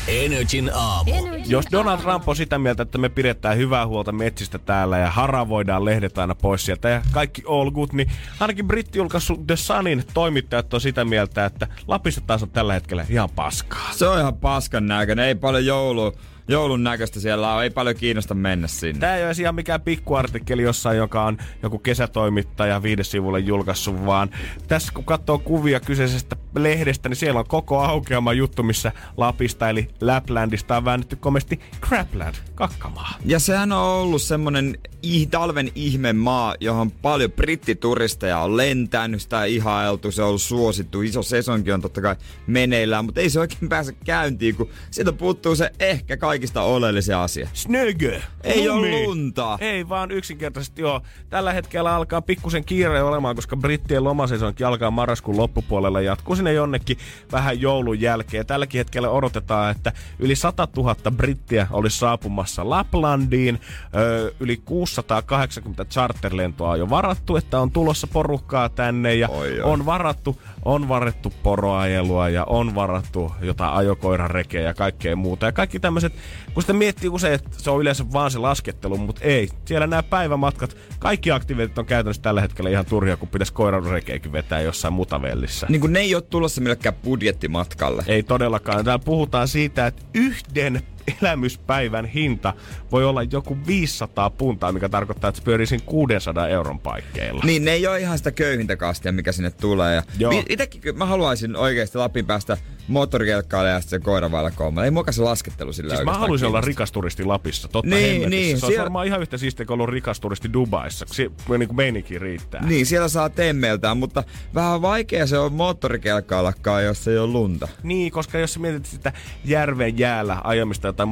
[SPEAKER 3] Energin aamu.
[SPEAKER 6] Energin
[SPEAKER 5] Jos Donald. Trump on sitä mieltä, että me pidetään hyvää huolta metsistä täällä ja haravoidaan lehdet aina pois sieltä ja kaikki all good, niin ainakin britti julkaissut The Sunin toimittajat on sitä mieltä, että Lapissa taas on tällä hetkellä ihan paskaa.
[SPEAKER 4] Se on ihan paskan näköinen. Ei paljon joulu, joulun näköistä siellä on. Ei paljon kiinnosta mennä sinne.
[SPEAKER 5] Tämä ei ole ihan mikään pikkuartikkeli jossain, joka on joku kesätoimittaja viides sivulle julkaissut, vaan tässä kun katsoo kuvia kyseisestä lehdestä, niin siellä on koko aukeama juttu, missä Lapista eli Laplandista on väännetty komesti Crapland, kakkamaa.
[SPEAKER 4] Ja sehän on ollut semmonen ih- talven ihme maa, johon paljon brittituristeja on lentänyt, sitä ihailtu, se on ollut suosittu, iso sesonkin on totta kai meneillään, mutta ei se oikein pääse käyntiin, kun sieltä puuttuu se ehkä kaikista oleellisia asia.
[SPEAKER 5] Snögö!
[SPEAKER 4] Ei
[SPEAKER 5] Lumi.
[SPEAKER 4] lunta.
[SPEAKER 5] Ei vaan yksinkertaisesti joo. Tällä hetkellä alkaa pikkusen kiire olemaan, koska brittien lomasesonki alkaa marraskuun loppupuolella ja jatkuu sinne jonnekin vähän joulun jälkeen. Tälläkin hetkellä odotetaan, että yli 100 000 brittiä olisi saapumassa Laplandiin. Öö, yli 680 charterlentoa on jo varattu, että on tulossa porukkaa tänne ja
[SPEAKER 4] Oi, oi.
[SPEAKER 5] on varattu, on varattu poroajelua ja on varattu jotain ajokoirarekeä ja kaikkea muuta. Ja kaikki tämmöiset kun sitä miettii usein, että se on yleensä vaan se laskettelu, mutta ei. Siellä nämä päivämatkat, kaikki aktiivit on käytännössä tällä hetkellä ihan turhia, kun pitäisi koiran rekeäkin vetää jossain mutavellissä.
[SPEAKER 4] Niin kuin ne ei ole tulossa millekään budjettimatkalle.
[SPEAKER 5] Ei todellakaan. Täällä puhutaan siitä, että yhden elämyspäivän hinta voi olla joku 500 puntaa, mikä tarkoittaa, että siinä 600 euron paikkeilla.
[SPEAKER 4] Niin, ne ei ole ihan sitä köyhintä kastia, mikä sinne tulee. Ja
[SPEAKER 5] Joo.
[SPEAKER 4] itekin mä haluaisin oikeasti Lapin päästä moottorikelkkaille ja sitten koira vailla koomalla. Ei muka se laskettelu sillä
[SPEAKER 5] Siis mä haluaisin olla rikas turisti Lapissa, totta
[SPEAKER 4] Niin,
[SPEAKER 5] hemmetissä.
[SPEAKER 4] niin,
[SPEAKER 5] se on
[SPEAKER 4] siellä-
[SPEAKER 5] varmaan ihan yhtä siistiä kuin ollut rikas turisti Dubaissa, kun se niin kuin meininki riittää.
[SPEAKER 4] Niin, siellä saa temmeltään, mutta vähän vaikea se on moottorikelkkaillakaan, jos ei ole lunta.
[SPEAKER 5] Niin, koska jos sä mietit sitä järven jäällä ajamista jotain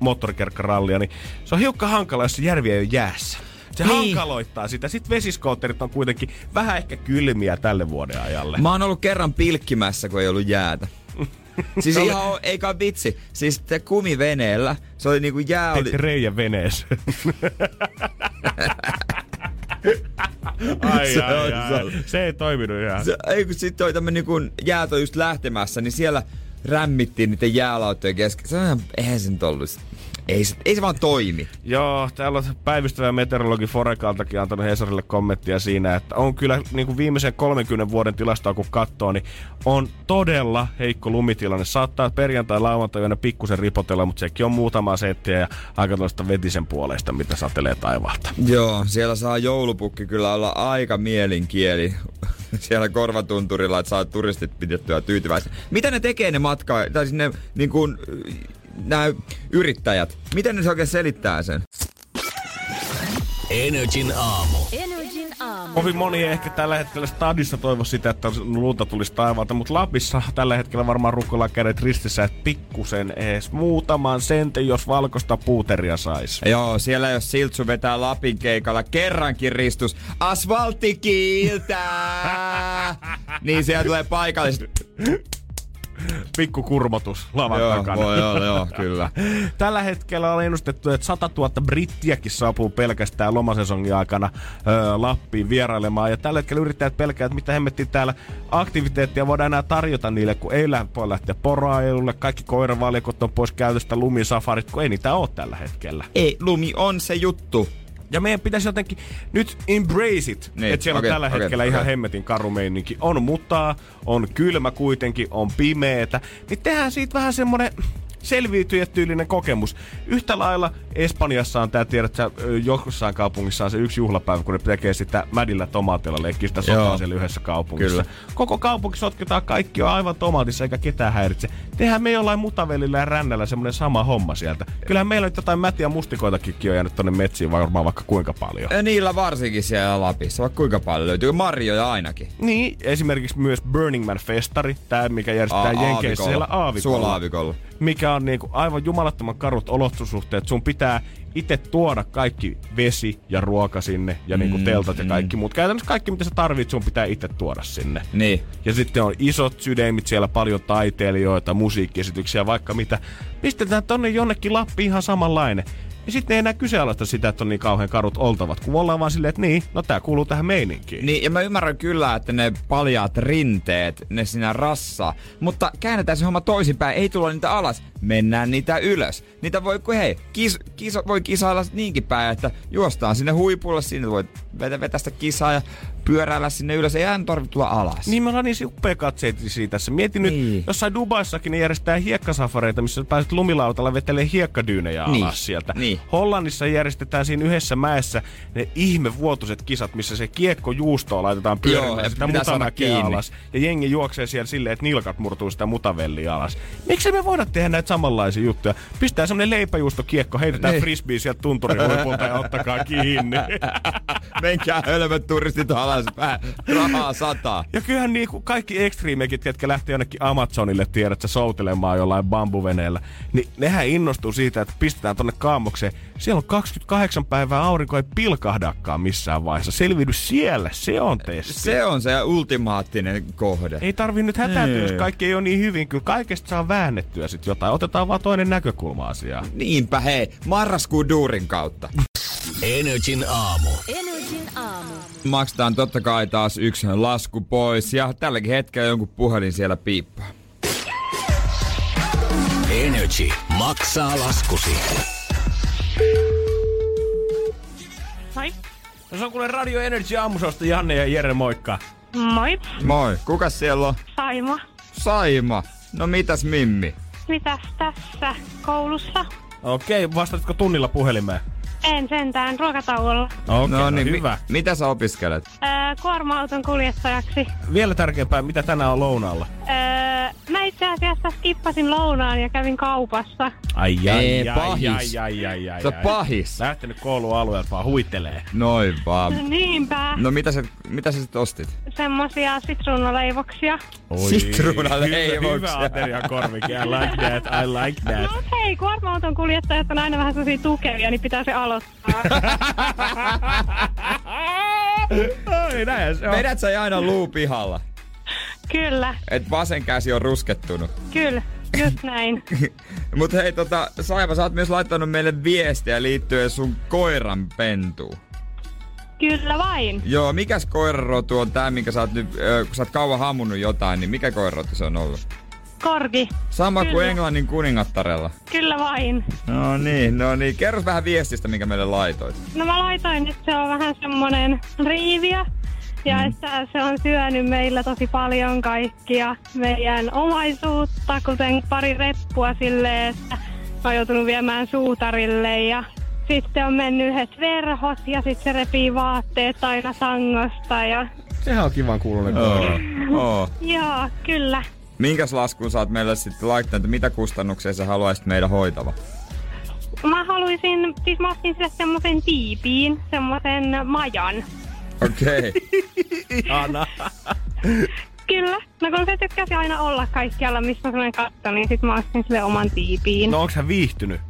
[SPEAKER 5] moottorikerkkarallia, niin se on hiukka hankala, jos järvi ei ole jäässä. Se
[SPEAKER 4] Niin.
[SPEAKER 5] hankaloittaa sitä. Sitten vesiskootterit on kuitenkin vähän ehkä kylmiä tälle vuoden ajalle.
[SPEAKER 4] Mä oon ollut kerran pilkkimässä, kun ei ollut jäätä. Siis ihan, o- eikä vitsi. Siis te kumiveneellä, se oli niinku jää oli...
[SPEAKER 5] Teitte reijän veneeseen. ai,
[SPEAKER 4] Se
[SPEAKER 5] ai,
[SPEAKER 4] on
[SPEAKER 5] ai. Se ei toiminut ihan.
[SPEAKER 4] Se, ei kun sitten oli tämmönen niin jäät on just lähtemässä, niin siellä rämmittiin niiden jäälauttojen kesken. Se on ihan, eihän se nyt ollut. Ei se, ei se vaan toimi.
[SPEAKER 5] Joo, täällä on päivystävä meteorologi Forekaltakin antanut Hesarille kommenttia siinä, että on kyllä niin kuin viimeisen 30 vuoden tilastoa kun katsoo, niin on todella heikko lumitilanne. Saattaa perjantai lauantai pikkusen ripotella, mutta sekin on muutama settiä ja aika tuosta vetisen puolesta, mitä satelee taivaalta.
[SPEAKER 4] Joo, siellä saa joulupukki kyllä olla aika mielinkieli siellä korvatunturilla, että saa turistit pidettyä tyytyväisenä. Mitä ne tekee ne matka, tai siis ne niin kuin, nämä yrittäjät? Miten ne se oikein selittää sen?
[SPEAKER 3] Energin aamu.
[SPEAKER 6] Energin aamu.
[SPEAKER 5] Kovin moni ei ehkä tällä hetkellä stadissa toivo sitä, että lunta tulisi taivaalta, mutta Lapissa tällä hetkellä varmaan rukoillaan kädet ristissä, että pikkusen edes muutaman sentin, jos valkoista puuteria saisi.
[SPEAKER 4] Joo, siellä jos Siltsu vetää Lapin keikalla kerrankin ristus, asfaltti kiiltää! niin siellä tulee paikalliset.
[SPEAKER 5] Pikku kurmotus lavan
[SPEAKER 4] joo,
[SPEAKER 5] takana.
[SPEAKER 4] voi olla, joo, kyllä.
[SPEAKER 5] Tällä hetkellä on ennustettu, että 100 000 brittiäkin saapuu pelkästään lomasesongin aikana öö, Lappiin vierailemaan. Ja tällä hetkellä yrittäjät pelkää, että mitä hemmettiin täällä aktiviteettia voidaan enää tarjota niille, kun ei voi lähteä porailulle. Kaikki koiravalikot on pois käytöstä, lumisafarit, kun ei niitä ole tällä hetkellä.
[SPEAKER 4] Ei, lumi on se juttu.
[SPEAKER 5] Ja meidän pitäisi jotenkin nyt embrace it,
[SPEAKER 4] Niin,
[SPEAKER 5] että siellä
[SPEAKER 4] okei,
[SPEAKER 5] on tällä
[SPEAKER 4] okei,
[SPEAKER 5] hetkellä ihan
[SPEAKER 4] okei.
[SPEAKER 5] hemmetin karumeininki. On mutaa, on kylmä kuitenkin, on pimeetä. Niin tehdään siitä vähän semmonen selviytyjätyylinen kokemus. Yhtä lailla Espanjassa on tää, tiedät sä, jossain kaupungissa on se yksi juhlapäivä, kun ne tekee sitä mädillä tomaatilla, leikkii sitä sotaa siellä yhdessä kaupungissa.
[SPEAKER 4] Kyllä.
[SPEAKER 5] Koko kaupunki sotketaan, kaikki on aivan tomaatissa eikä ketään häiritse. Tehdään me jollain mutavelillä ja rännällä semmonen sama homma sieltä. Kyllähän meillä on jotain mätiä mustikoitakin on jäänyt tonne metsiin varmaan vaikka kuinka paljon.
[SPEAKER 4] Ja niillä varsinkin siellä Lapissa, vaikka kuinka paljon löytyy. Marjoja ainakin.
[SPEAKER 5] Niin, esimerkiksi myös Burning Man festari, tää mikä järjestetään Jenkeissä siellä aavikolla.
[SPEAKER 4] Suola-aavikolla.
[SPEAKER 5] Mikä on niinku aivan jumalattoman karut olosuhteet. Sun pitää itse tuoda kaikki vesi ja ruoka sinne ja niinku
[SPEAKER 4] Mm,
[SPEAKER 5] teltat ja
[SPEAKER 4] mm.
[SPEAKER 5] kaikki muut. Käytännössä kaikki mitä sä tarvit, sun pitää itse tuoda sinne.
[SPEAKER 4] Niin.
[SPEAKER 5] Ja sitten on isot sydämit siellä, paljon taiteilijoita, musiikkiesityksiä, vaikka mitä. Pistetään tonne jonnekin Lappiin ihan samanlainen. Ja sitten ei enää kyseenalaista sitä, että on niin kauhean karut oltavat, kun ollaan vaan silleen, että niin, no tää kuuluu tähän meininkiin.
[SPEAKER 4] Niin, ja mä ymmärrän kyllä, että ne paljaat rinteet, ne sinä rassaa. Mutta käännetään se homma toisinpäin, ei tulla niitä alas, mennään niitä ylös. Niitä voi, kun hei, kis, kisa, voi kisailla niinkin päin, että juostaan sinne huipulle, sinne voi vetä, vetä sitä kisaa ja pyöräillä sinne ylös, ei aina tarvitse tulla alas.
[SPEAKER 5] Niin me ollaan niin uppea katseitisia tässä. Mieti nyt,
[SPEAKER 4] Niin.
[SPEAKER 5] jossain Dubaissakin ne järjestää hiekkasafareita, missä pääset lumilautalla vetelee hiekkadyynejä
[SPEAKER 4] Niin.
[SPEAKER 5] alas sieltä.
[SPEAKER 4] Niin.
[SPEAKER 5] Hollannissa järjestetään siinä yhdessä mäessä ne ihmevuotuiset kisat, missä se kiekko juustoa laitetaan pyörimään sitä mutamäkeä alas. Ja jengi juoksee siellä silleen, että nilkat murtuu sitä mutavellia alas. Miksi me voida tehdä näitä samanlaisia juttuja? Pistää semmonen leipäjuustokiekko, heitetään
[SPEAKER 4] Niin.
[SPEAKER 5] frisbee sieltä tunturin huipulta ja ottakaa kiinni.
[SPEAKER 4] Menkää hölmöt turistit alaspäin, rahaa sataa.
[SPEAKER 5] Ja kyllähän niinku kaikki ekstriimekit, ketkä lähtee jonnekin Amazonille, tiedät sä, soutelemaan jollain bambuveneellä, niin nehän innostuu siitä, että pistetään tonne kaamokseen. Siellä on 28 päivää aurinko ei pilkahdakaan missään vaiheessa. Selviydy siellä, se on testi.
[SPEAKER 4] Se on se ultimaattinen kohde.
[SPEAKER 5] Ei tarvi nyt hätääntyä,
[SPEAKER 4] Ei.
[SPEAKER 5] jos kaikki ei ole niin hyvin. Kyllä kaikesta saa väännettyä sit jotain. Otetaan vaan toinen näkökulma asiaan.
[SPEAKER 4] Niinpä hei, marraskuun duurin kautta.
[SPEAKER 3] Energin aamu.
[SPEAKER 6] Energin aamu.
[SPEAKER 4] Maksetaan totta kai taas yksi lasku pois ja tälläkin hetkellä jonkun puhelin siellä piippaa.
[SPEAKER 3] Energy maksaa laskusi.
[SPEAKER 6] Moi.
[SPEAKER 5] No se on kuule Radio Energy aamusosta Janne ja Jere, moikka.
[SPEAKER 6] Moi.
[SPEAKER 4] Moi, kuka siellä on?
[SPEAKER 6] Saima.
[SPEAKER 4] Saima. No mitäs Mimmi?
[SPEAKER 6] Mitäs tässä koulussa?
[SPEAKER 5] Okei, vastatko tunnilla puhelimeen?
[SPEAKER 6] En sentään ruokatauolla.
[SPEAKER 5] Okei, no,
[SPEAKER 4] niin,
[SPEAKER 5] hyvä.
[SPEAKER 4] Mi- mitä sä opiskelet?
[SPEAKER 6] Öö, kuorma-auton kuljettajaksi.
[SPEAKER 5] Vielä tärkeämpää, mitä tänään on lounaalla?
[SPEAKER 6] Öö, mä itse asiassa skippasin lounaan ja kävin kaupassa.
[SPEAKER 5] Ai ai,
[SPEAKER 4] Ei,
[SPEAKER 5] ai,
[SPEAKER 4] pahis.
[SPEAKER 5] ai, ai, ai, ai,
[SPEAKER 4] Se on
[SPEAKER 5] ai.
[SPEAKER 4] pahis.
[SPEAKER 5] Lähtenyt koulualueelta vaan huittelee.
[SPEAKER 4] Noin vaan.
[SPEAKER 6] Niinpä.
[SPEAKER 4] No mitä sä, mitä sä sit ostit?
[SPEAKER 6] Semmosia sitruunaleivoksia.
[SPEAKER 4] Sitruunaleivoksia.
[SPEAKER 5] Hyvä, hyvä ateriakorvikin. I like that, I like
[SPEAKER 6] No
[SPEAKER 5] that.
[SPEAKER 6] mut hei, kuorma-auton kuljettajat on aina vähän sellaisia tukevia, niin pitää se aloittaa.
[SPEAKER 5] Ai, näin se on.
[SPEAKER 4] Vedät sä aina luu pihalla?
[SPEAKER 6] Kyllä,
[SPEAKER 4] Et vasen käsi on ruskettunut.
[SPEAKER 6] kyllä. Just näin.
[SPEAKER 4] Mut hei tota, Saiva, sä oot myös laittanut meille viestiä liittyen sun koiran pentuun.
[SPEAKER 6] Kyllä vain.
[SPEAKER 4] Joo, mikäs koirarotu on tää, minkä sä oot nyt, ö, kun sä oot kauan hammunut jotain, niin mikä koirarotu se on ollut?
[SPEAKER 6] Korgi.
[SPEAKER 4] Sama kuin
[SPEAKER 6] Kyllä.
[SPEAKER 4] Englannin kuningattarella.
[SPEAKER 6] Kyllä vain.
[SPEAKER 4] No niin, no niin. Kerro vähän viestistä, minkä meille laitoit.
[SPEAKER 6] No mä laitoin, että se on vähän semmonen riiviö. Ja mm. että se on syönyt meillä tosi paljon kaikkia meidän omaisuutta, kuten pari reppua silleen, että mä oon joutunut viemään suutarille ja sitten on mennyt yhdet verhot ja sitten se repii vaatteet aina sangosta ja
[SPEAKER 5] Sehän on kivan kuulonen koira.
[SPEAKER 4] Oh.
[SPEAKER 6] joo, kyllä.
[SPEAKER 4] Minkäs laskun sä oot meille sitten laittanut, että mitä kustannuksia sä haluaisit meidän hoitava?
[SPEAKER 6] Mä haluaisin, siis mä ostin sille semmoisen tiipiin, semmoisen majan.
[SPEAKER 4] Okei. Okay.
[SPEAKER 5] Ihana.
[SPEAKER 6] Kyllä. No kun se tykkäsi aina olla kaikkialla, missä on semmoinen katto, niin sit mä ostin sille oman tiipiin.
[SPEAKER 5] No onks hän viihtynyt?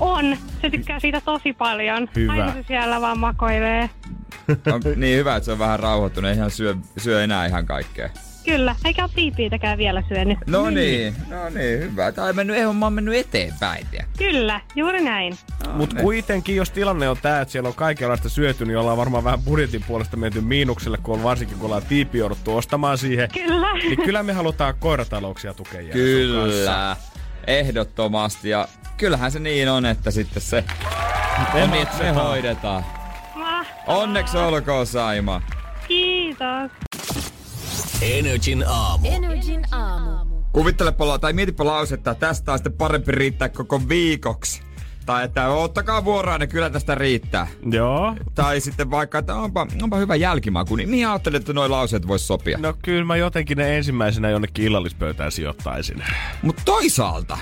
[SPEAKER 6] On. Se tykkää siitä tosi paljon.
[SPEAKER 5] Hyvä.
[SPEAKER 6] Aina se siellä vaan makoilee.
[SPEAKER 4] On niin hyvä, että se on vähän rauhoittunut. Eihän syö, syö enää ihan kaikkea.
[SPEAKER 6] Kyllä. Eikä ole tiipiitäkään vielä syönyt.
[SPEAKER 4] No niin, no niin, hyvä. Tää on mennyt, ei homma on mennyt eteenpäin, tiedä.
[SPEAKER 6] Kyllä. Juuri näin.
[SPEAKER 5] Mut kuitenkin, jos tilanne on tää, että siellä on kaikenlaista syöty, niin ollaan varmaan vähän budjetin puolesta menty miinukselle, kun on varsinkin kun ollaan tiipi jouduttu ostamaan siihen.
[SPEAKER 6] Kyllä.
[SPEAKER 5] Niin kyllä me halutaan koiratalouksia tukea.
[SPEAKER 4] Kyllä. Ehdottomasti. Ja kyllähän se niin on, että sitten se...
[SPEAKER 5] Me
[SPEAKER 4] hoidetaan.
[SPEAKER 6] Mahtavaa.
[SPEAKER 4] Onneksi olkoon, Saima.
[SPEAKER 6] Kiitos.
[SPEAKER 3] Energin aamu.
[SPEAKER 6] Energin aamu.
[SPEAKER 4] Kuvittelepa, la- tai mietipä lausetta, että tästä on sitten parempi riittää koko viikoksi. Tai että ottakaa vuoroa, niin kyllä tästä riittää.
[SPEAKER 5] Joo.
[SPEAKER 4] Tai sitten vaikka, että onpa, onpa hyvä jälkimaku, niin mihin ajattelet, että noi lauseet vois sopia?
[SPEAKER 5] No kyllä mä jotenkin ne ensimmäisenä jonnekin illallispöytään sijoittaisin.
[SPEAKER 4] Mutta toisaalta,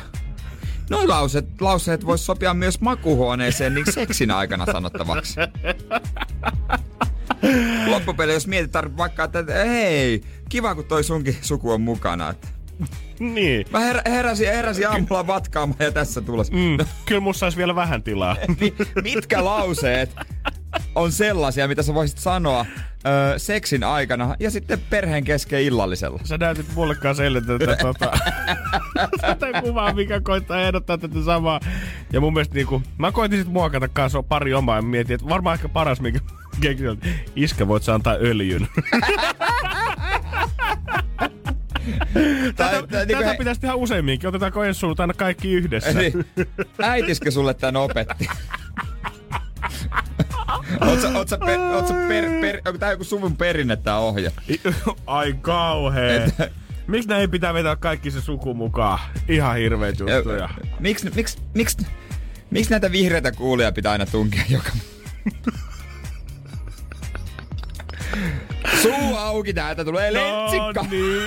[SPEAKER 4] noi lauseet, lauseet vois sopia myös makuhuoneeseen niin seksin aikana sanottavaksi. Loppupeli, jos mietit vaikka, että hei, kiva kun toi sunkin suku on mukana. Että
[SPEAKER 5] Niin.
[SPEAKER 4] Mä her- heräsin, heräsin aamulla vatkaamaan ja tässä tulos.
[SPEAKER 5] Mm, kyllä musta saisi vielä vähän tilaa.
[SPEAKER 4] Mi- mitkä lauseet on sellaisia, mitä sä voisit sanoa ö, seksin aikana ja sitten perheen kesken illallisella?
[SPEAKER 5] Sä näytit mullekaan selittää tätä, tota, tätä kuvaa, mikä koittaa ehdottaa tätä samaa. Ja mun mielestä niinku, mä koitin sit muokata kanssa pari omaa ja mietin, että varmaan ehkä paras, mikä keksin, että iskä voit sä antaa öljyn. tätä,
[SPEAKER 4] tai niinku
[SPEAKER 5] tätä
[SPEAKER 4] he-
[SPEAKER 5] pitäisi tehdä useamminkin. Otetaanko ensi sunnuntaina aina kaikki yhdessä?
[SPEAKER 4] Eli äitiskö sulle tän opetti? Oot sä, oot sä, per, oot sä per, per, onko tää joku suvun perinne tää ohje?
[SPEAKER 5] Ai kauhea.
[SPEAKER 4] Et-
[SPEAKER 5] Miksi näin pitää vetää kaikki se suku mukaan? Ihan hirveet juttuja.
[SPEAKER 4] Miksi miks, miks, miks näitä vihreitä kuulia pitää aina tunkea joka... Suu auki täältä tulee lentsikka.
[SPEAKER 5] No niin.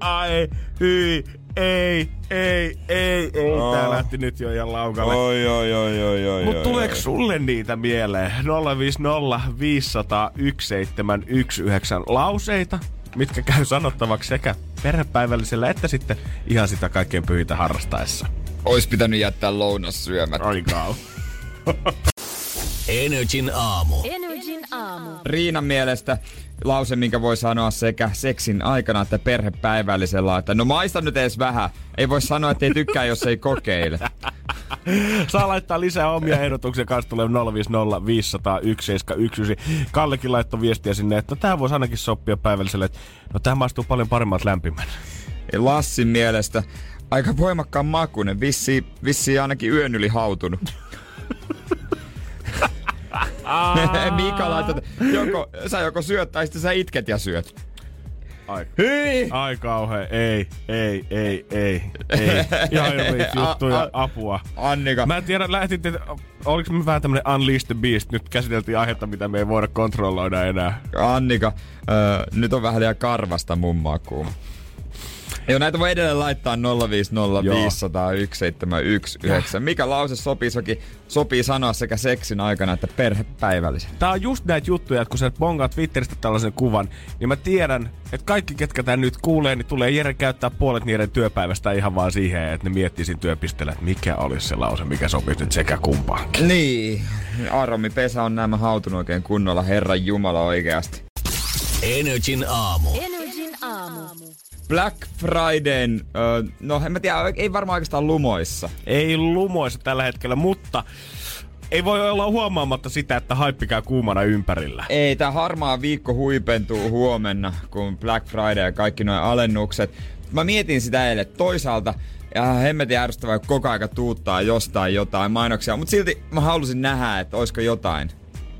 [SPEAKER 5] Ai, hyi, ei, ei, ei, ei.
[SPEAKER 4] Oh.
[SPEAKER 5] Tää lähti nyt jo ihan laukalle.
[SPEAKER 4] Oi, oi, oi, oi, oi.
[SPEAKER 5] Mut tuleeko
[SPEAKER 4] oi.
[SPEAKER 5] sulle niitä mieleen? 050 500 1719 lauseita, mitkä käy sanottavaksi sekä perhepäivällisellä että sitten ihan sitä kaikkein pyhintä harrastaessa.
[SPEAKER 4] Ois pitänyt jättää lounas syömättä.
[SPEAKER 5] Ai kau.
[SPEAKER 3] Energin aamu.
[SPEAKER 6] Energin aamu.
[SPEAKER 4] Riinan mielestä lause, minkä voi sanoa sekä seksin aikana että perhepäivällisellä, että no maista nyt edes vähän. Ei voi sanoa, että ei tykkää, jos ei kokeile.
[SPEAKER 5] Saa laittaa lisää omia ehdotuksia kanssa tulee 050 500 1719. Kallekin laittoi viestiä sinne, että tämä voisi ainakin sopia päivälliselle. että No tämä maistuu paljon paremmalta lämpimän.
[SPEAKER 4] Lassin mielestä Aika voimakkaan makuinen, vissi, vissi ainakin yön yli hautunut. Mika laitat, joko, sä joko syöt tai sitten sä itket ja syöt.
[SPEAKER 5] Ai,
[SPEAKER 4] Hyi!
[SPEAKER 5] ai kauhe, ei, ei, ei, ei, ei. Ihan juttuja,
[SPEAKER 4] A- a-
[SPEAKER 5] apua.
[SPEAKER 4] Annika,
[SPEAKER 5] Mä en tiedä, lähtitte, oliko me vähän tämmönen Unleash the Beast, nyt käsiteltiin aihetta, mitä me ei voida kontrolloida enää.
[SPEAKER 4] Annika, öö, nyt on vähän liian karvasta mun makuun. Joo, näitä voi edelleen laittaa 050501719. Mikä lause sopii, soki, sopii sanoa sekä seksin aikana että perhepäivällisen?
[SPEAKER 5] Tää on just näitä juttuja, että kun sä bongaat Twitteristä tällaisen kuvan, niin mä tiedän, että kaikki, ketkä tän nyt kuulee, niin tulee Jere käyttää puolet niiden työpäivästä ihan vaan siihen, että ne miettii siinä työpisteellä, että mikä olisi se lause, mikä sopisi nyt sekä kumpaankin.
[SPEAKER 4] Niin, Aromi Pesä on nämä hautunut oikein kunnolla, Herran Jumala oikeasti.
[SPEAKER 3] Energin aamu.
[SPEAKER 8] Energin aamu.
[SPEAKER 4] Black Fridayn, öö, no en mä tiedä, ei varmaan oikeastaan lumoissa.
[SPEAKER 5] Ei lumoissa tällä hetkellä, mutta ei voi olla huomaamatta sitä, että haippi käy kuumana ympärillä.
[SPEAKER 4] Ei, tää harmaa viikko huipentuu huomenna, kun Black Friday ja kaikki nuo alennukset. Mä mietin sitä eilen toisaalta, ja hemmetin ärsyttävää, kun koko aika tuuttaa jostain jotain mainoksia, mutta silti mä halusin nähdä, että olisiko jotain.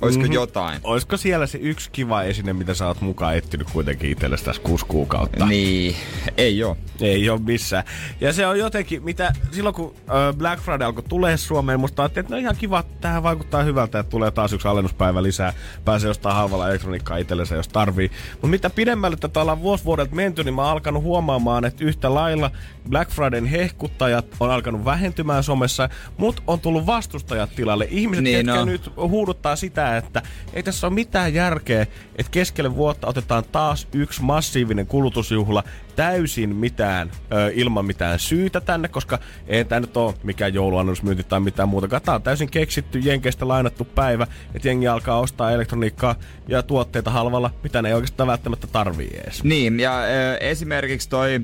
[SPEAKER 4] Olisiko mm-hmm. jotain.
[SPEAKER 5] Olisiko siellä se yksi kiva esine, mitä sä oot mukaan etsinyt kuitenkin itsellesi tässä kuusi kuukautta?
[SPEAKER 4] Niin, ei oo.
[SPEAKER 5] Ei ole missään. Ja se on jotenkin, mitä silloin kun Black Friday alkoi tulee Suomeen, musta ajattelin, että no ihan kiva, tähän vaikuttaa hyvältä, että tulee taas yksi alennuspäivä lisää. Pääsee jostain halvalla elektroniikkaa itsellensä, jos tarvii. Mutta mitä pidemmälle tätä ollaan vuosi vuodelta menty, niin mä oon alkanut huomaamaan, että yhtä lailla Black Fridayn hehkuttajat on alkanut vähentymään somessa, mutta on tullut vastustajat tilalle. Ihmiset,
[SPEAKER 4] Niin
[SPEAKER 5] ketkä
[SPEAKER 4] on.
[SPEAKER 5] nyt huuduttaa sitä, että ei tässä ole mitään järkeä, että keskelle vuotta otetaan taas yksi massiivinen kulutusjuhla täysin mitään, ö, ilman mitään syytä tänne, koska ei tämä nyt ole mikään jouluannusmyynti tai mitään muuta. Tämä on täysin keksitty, jenkeistä lainattu päivä, että jengi alkaa ostaa elektroniikkaa ja tuotteita halvalla, mitä ne ei oikeastaan välttämättä tarvii edes.
[SPEAKER 4] Niin, ja ö, esimerkiksi toi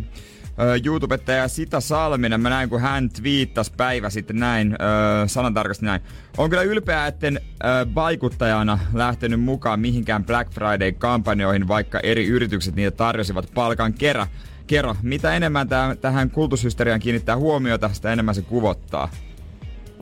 [SPEAKER 4] YouTubettaja Sita Salminen, mä näin kun hän twiittasi päivä sitten näin, ö, sanantarkasti näin. On kyllä ylpeä, etten vaikuttajana lähtenyt mukaan mihinkään Black Friday-kampanjoihin, vaikka eri yritykset niitä tarjosivat palkan kerran. Kerro, mitä enemmän tähän kultushysteriaan kiinnittää huomiota, sitä enemmän se kuvottaa.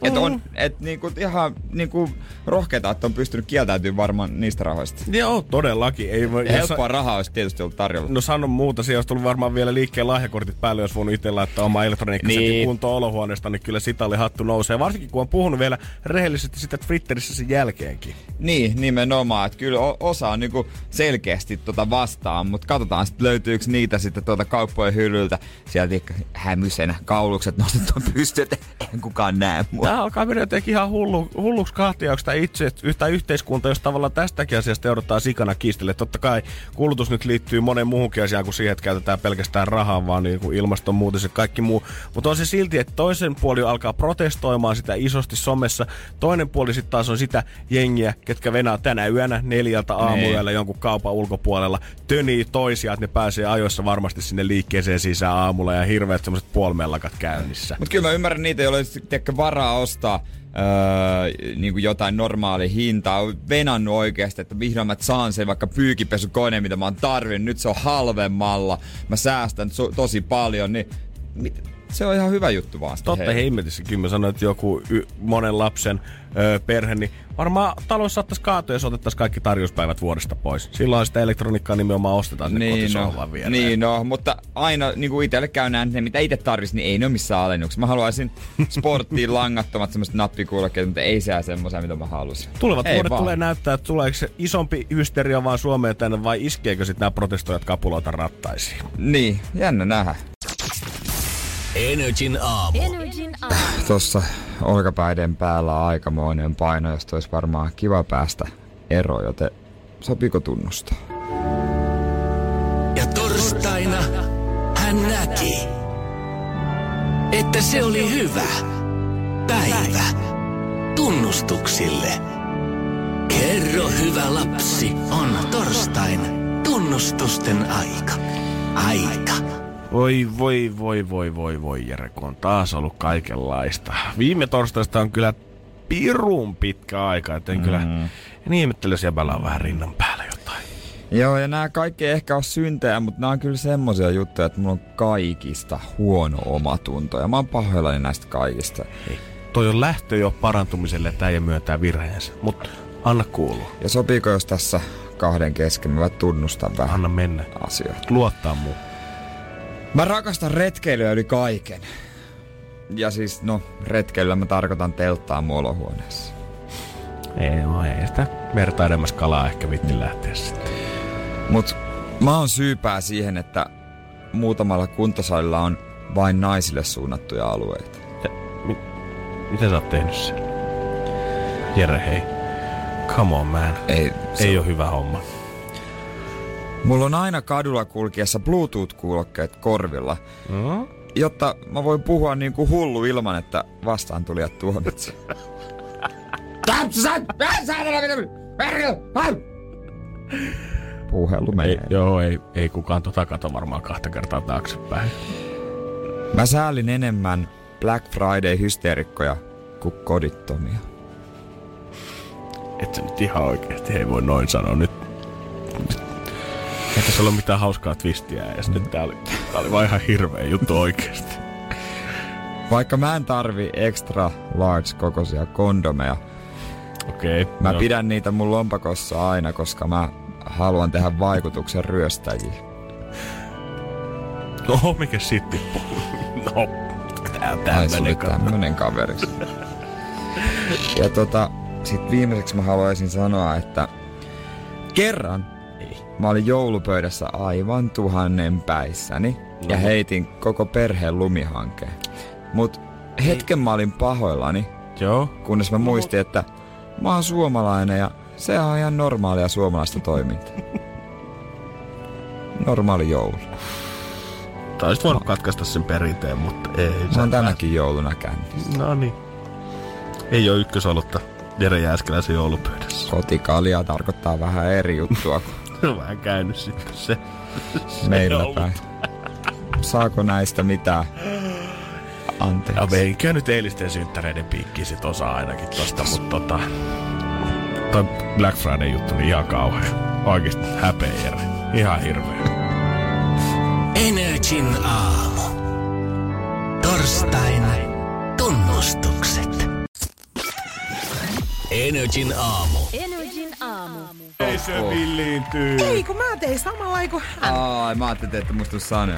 [SPEAKER 4] Et on et niinku, ihan niinku, rohkeita, että on pystynyt kieltäytymään varmaan niistä rahoista.
[SPEAKER 5] Joo, todellakin. Ei
[SPEAKER 4] helppoa rahaa olisi tietysti ollut tarjolla.
[SPEAKER 5] No sano muuta, siellä olisi tullut varmaan vielä liikkeen lahjakortit päälle, jos voinut itse laittaa oma elektroniikkasetin
[SPEAKER 4] Niin.
[SPEAKER 5] niin. kuntoon olohuoneesta, niin kyllä sitä oli hattu nousee. Varsinkin kun on puhunut vielä rehellisesti sitä Twitterissä sen jälkeenkin.
[SPEAKER 4] Niin, nimenomaan. Että kyllä osa on niinku selkeästi tota vastaan, mutta katsotaan sitten löytyykö niitä sitten tuota kauppojen hyllyltä. Sieltä hämysenä kaulukset nostettu pystyyn, että eihän kukaan näe mua.
[SPEAKER 5] Tämä alkaa mennä jotenkin ihan hullu, hulluksi kahtiaksi tämä itse, yhtä yhteiskunta, jos tavallaan tästäkin asiasta joudutaan sikana kiistelle. Totta kai kulutus nyt liittyy monen muuhunkin asiaan kuin siihen, että käytetään pelkästään rahaa, vaan niin kuin ilmastonmuutos ja kaikki muu. Mutta on se silti, että toisen puoli alkaa protestoimaan sitä isosti somessa. Toinen puoli sitten taas on sitä jengiä, ketkä venää tänä yönä neljältä aamuyöllä jonkun kaupan ulkopuolella. Tönii toisia, että ne pääsee ajoissa varmasti sinne liikkeeseen sisään aamulla ja hirveät semmoiset puolimellakat käynnissä.
[SPEAKER 4] Mutta kyllä mä ymmärrän niitä, joilla ei varaa ostaa öö, niin kuin jotain normaali hintaa. On venannut oikeasti, että vihdoin mä saan sen vaikka pyykipesukone, mitä mä oon tarvinnut. Nyt se on halvemmalla. Mä säästän so- tosi paljon. Niin mit, se on ihan hyvä juttu vaan.
[SPEAKER 5] Totta hemmetissä. Kyllä mä sanoin, että joku y- monen lapsen ö, perhe, niin varmaan talous saattaisi kaatua, jos otettaisiin kaikki tarjouspäivät vuodesta pois. Silloin sitä elektroniikkaa nimenomaan ostetaan sinne
[SPEAKER 4] Niin no,
[SPEAKER 5] viereen.
[SPEAKER 4] niin no, mutta aina niin kuin itselle käy näin, että ne mitä itse tarvitsin, niin ei ne ole missään alennuksessa. Mä haluaisin sporttiin langattomat semmoiset nappikuulokkeet, mutta ei se semmoisia, mitä mä halusin.
[SPEAKER 5] Tulevat
[SPEAKER 4] Ei
[SPEAKER 5] vuodet
[SPEAKER 4] vaan.
[SPEAKER 5] tulee näyttää, että tuleeko se isompi hysteria vaan Suomeen tänne vai iskeekö sitten nämä protestoijat kapuloita rattaisiin.
[SPEAKER 4] Niin, jännä nähdä.
[SPEAKER 3] Energin aamu.
[SPEAKER 8] Energin aamu.
[SPEAKER 4] Tossa olkapäiden päällä on aikamoinen paino, josta olisi varmaan kiva päästä eroon, joten sopiiko tunnustaa?
[SPEAKER 3] Ja torstaina hän näki, että se oli hyvä päivä tunnustuksille. Kerro hyvä lapsi, on torstain tunnustusten aika. Aika.
[SPEAKER 5] Voi, voi, voi, voi, voi, voi, Jere, kun on taas ollut kaikenlaista. Viime torstaista on kyllä pirun pitkä aika, et en mm. kyllä... En ihmettele, jos jäbällä on vähän rinnan päällä jotain.
[SPEAKER 4] Joo, ja nämä kaikki ei ehkä ole syntejä, mutta nämä on kyllä semmoisia juttuja, että mulla on kaikista huono omatunto. Ja mä oon pahoillani näistä kaikista.
[SPEAKER 5] Ei. Toi on lähtö jo parantumiselle, että äijä myöntää virheensä. Mutta anna kuulua.
[SPEAKER 4] Ja sopiiko, jos tässä kahden kesken mä tunnustan vähän
[SPEAKER 5] Anna mennä.
[SPEAKER 4] asioita?
[SPEAKER 5] Luottaa muu.
[SPEAKER 4] Mä rakastan retkeilyä yli kaiken. Ja siis, no, retkeilyllä mä tarkoitan telttaa mun olohuoneessa.
[SPEAKER 5] Ei, no ei sitä merta edemmäs kalaa ehkä vitti lähteä sitten.
[SPEAKER 4] Mut mä oon syypää siihen, että muutamalla kuntosalilla on vain naisille suunnattuja alueita.
[SPEAKER 5] Mi- mitä sä oot tehnyt sen? Jere, hei. Come on, man.
[SPEAKER 4] Ei, se,
[SPEAKER 5] Ei ole hyvä homma.
[SPEAKER 4] Mulla on aina kadulla kulkiessa Bluetooth-kuulokkeet korvilla,
[SPEAKER 5] No?
[SPEAKER 4] jotta mä voin puhua niin kuin hullu ilman, että vastaan tulijat tuomitsee. Puhelu menee.
[SPEAKER 5] Ei, joo, ei, ei kukaan tota kato varmaan kahta kertaa taaksepäin.
[SPEAKER 4] Mä säälin enemmän Black Friday-hysteerikkoja kuin kodittomia.
[SPEAKER 5] Et sä nyt ihan oikeesti ei voi noin sanoa nyt. Ei tässä ole mitään hauskaa twistiä ja nyt tää oli, tää oli vaan ihan hirveä juttu oikeesti.
[SPEAKER 4] Vaikka mä en tarvi extra large kokoisia kondomeja,
[SPEAKER 5] Okei. Okay,
[SPEAKER 4] mä pidän niitä mun lompakossa aina, koska mä haluan tehdä vaikutuksen ryöstäjiin.
[SPEAKER 5] No, mikä sitten? No, tää tämmönen kaveri.
[SPEAKER 4] tämmönen kaveriksi. ja tota, sit viimeiseksi mä haluaisin sanoa, että kerran mä olin joulupöydässä aivan tuhannen päissäni ja
[SPEAKER 5] No.
[SPEAKER 4] heitin koko perheen lumihankkeen. Mut hetken mä olin pahoillani,
[SPEAKER 5] Joo.
[SPEAKER 4] kunnes mä muistin, että mä oon suomalainen ja se on ihan normaalia suomalaista toimintaa. Normaali joulu.
[SPEAKER 5] Taisit voinut katkaista sen perinteen, mutta ei.
[SPEAKER 4] Se on tänäkin jouluna käynyt.
[SPEAKER 5] No niin. Ei oo ykkösolutta Jere Jääskeläisen joulupöydässä.
[SPEAKER 4] Kotikalia tarkoittaa vähän eri juttua kuin
[SPEAKER 5] on vähän käynyt sitten se.
[SPEAKER 4] meillä päin. Saako näistä mitään? Anteeksi.
[SPEAKER 5] Ja veinkö nyt eilisten synttäreiden piikkiin sit osa ainakin tosta, mutta tota... Toi Black Friday juttu niin ihan kauhea. Oikeesti häpeä. Ihan hirveä.
[SPEAKER 3] Energin aamu. Torstain tunnustukset. Energin aamu.
[SPEAKER 8] Energin aamu.
[SPEAKER 5] Ei se villiintyy.
[SPEAKER 9] Ei, kun mä tein samalla kuin hän.
[SPEAKER 4] Ai, mä ajattelin, että musta tuu sanoa.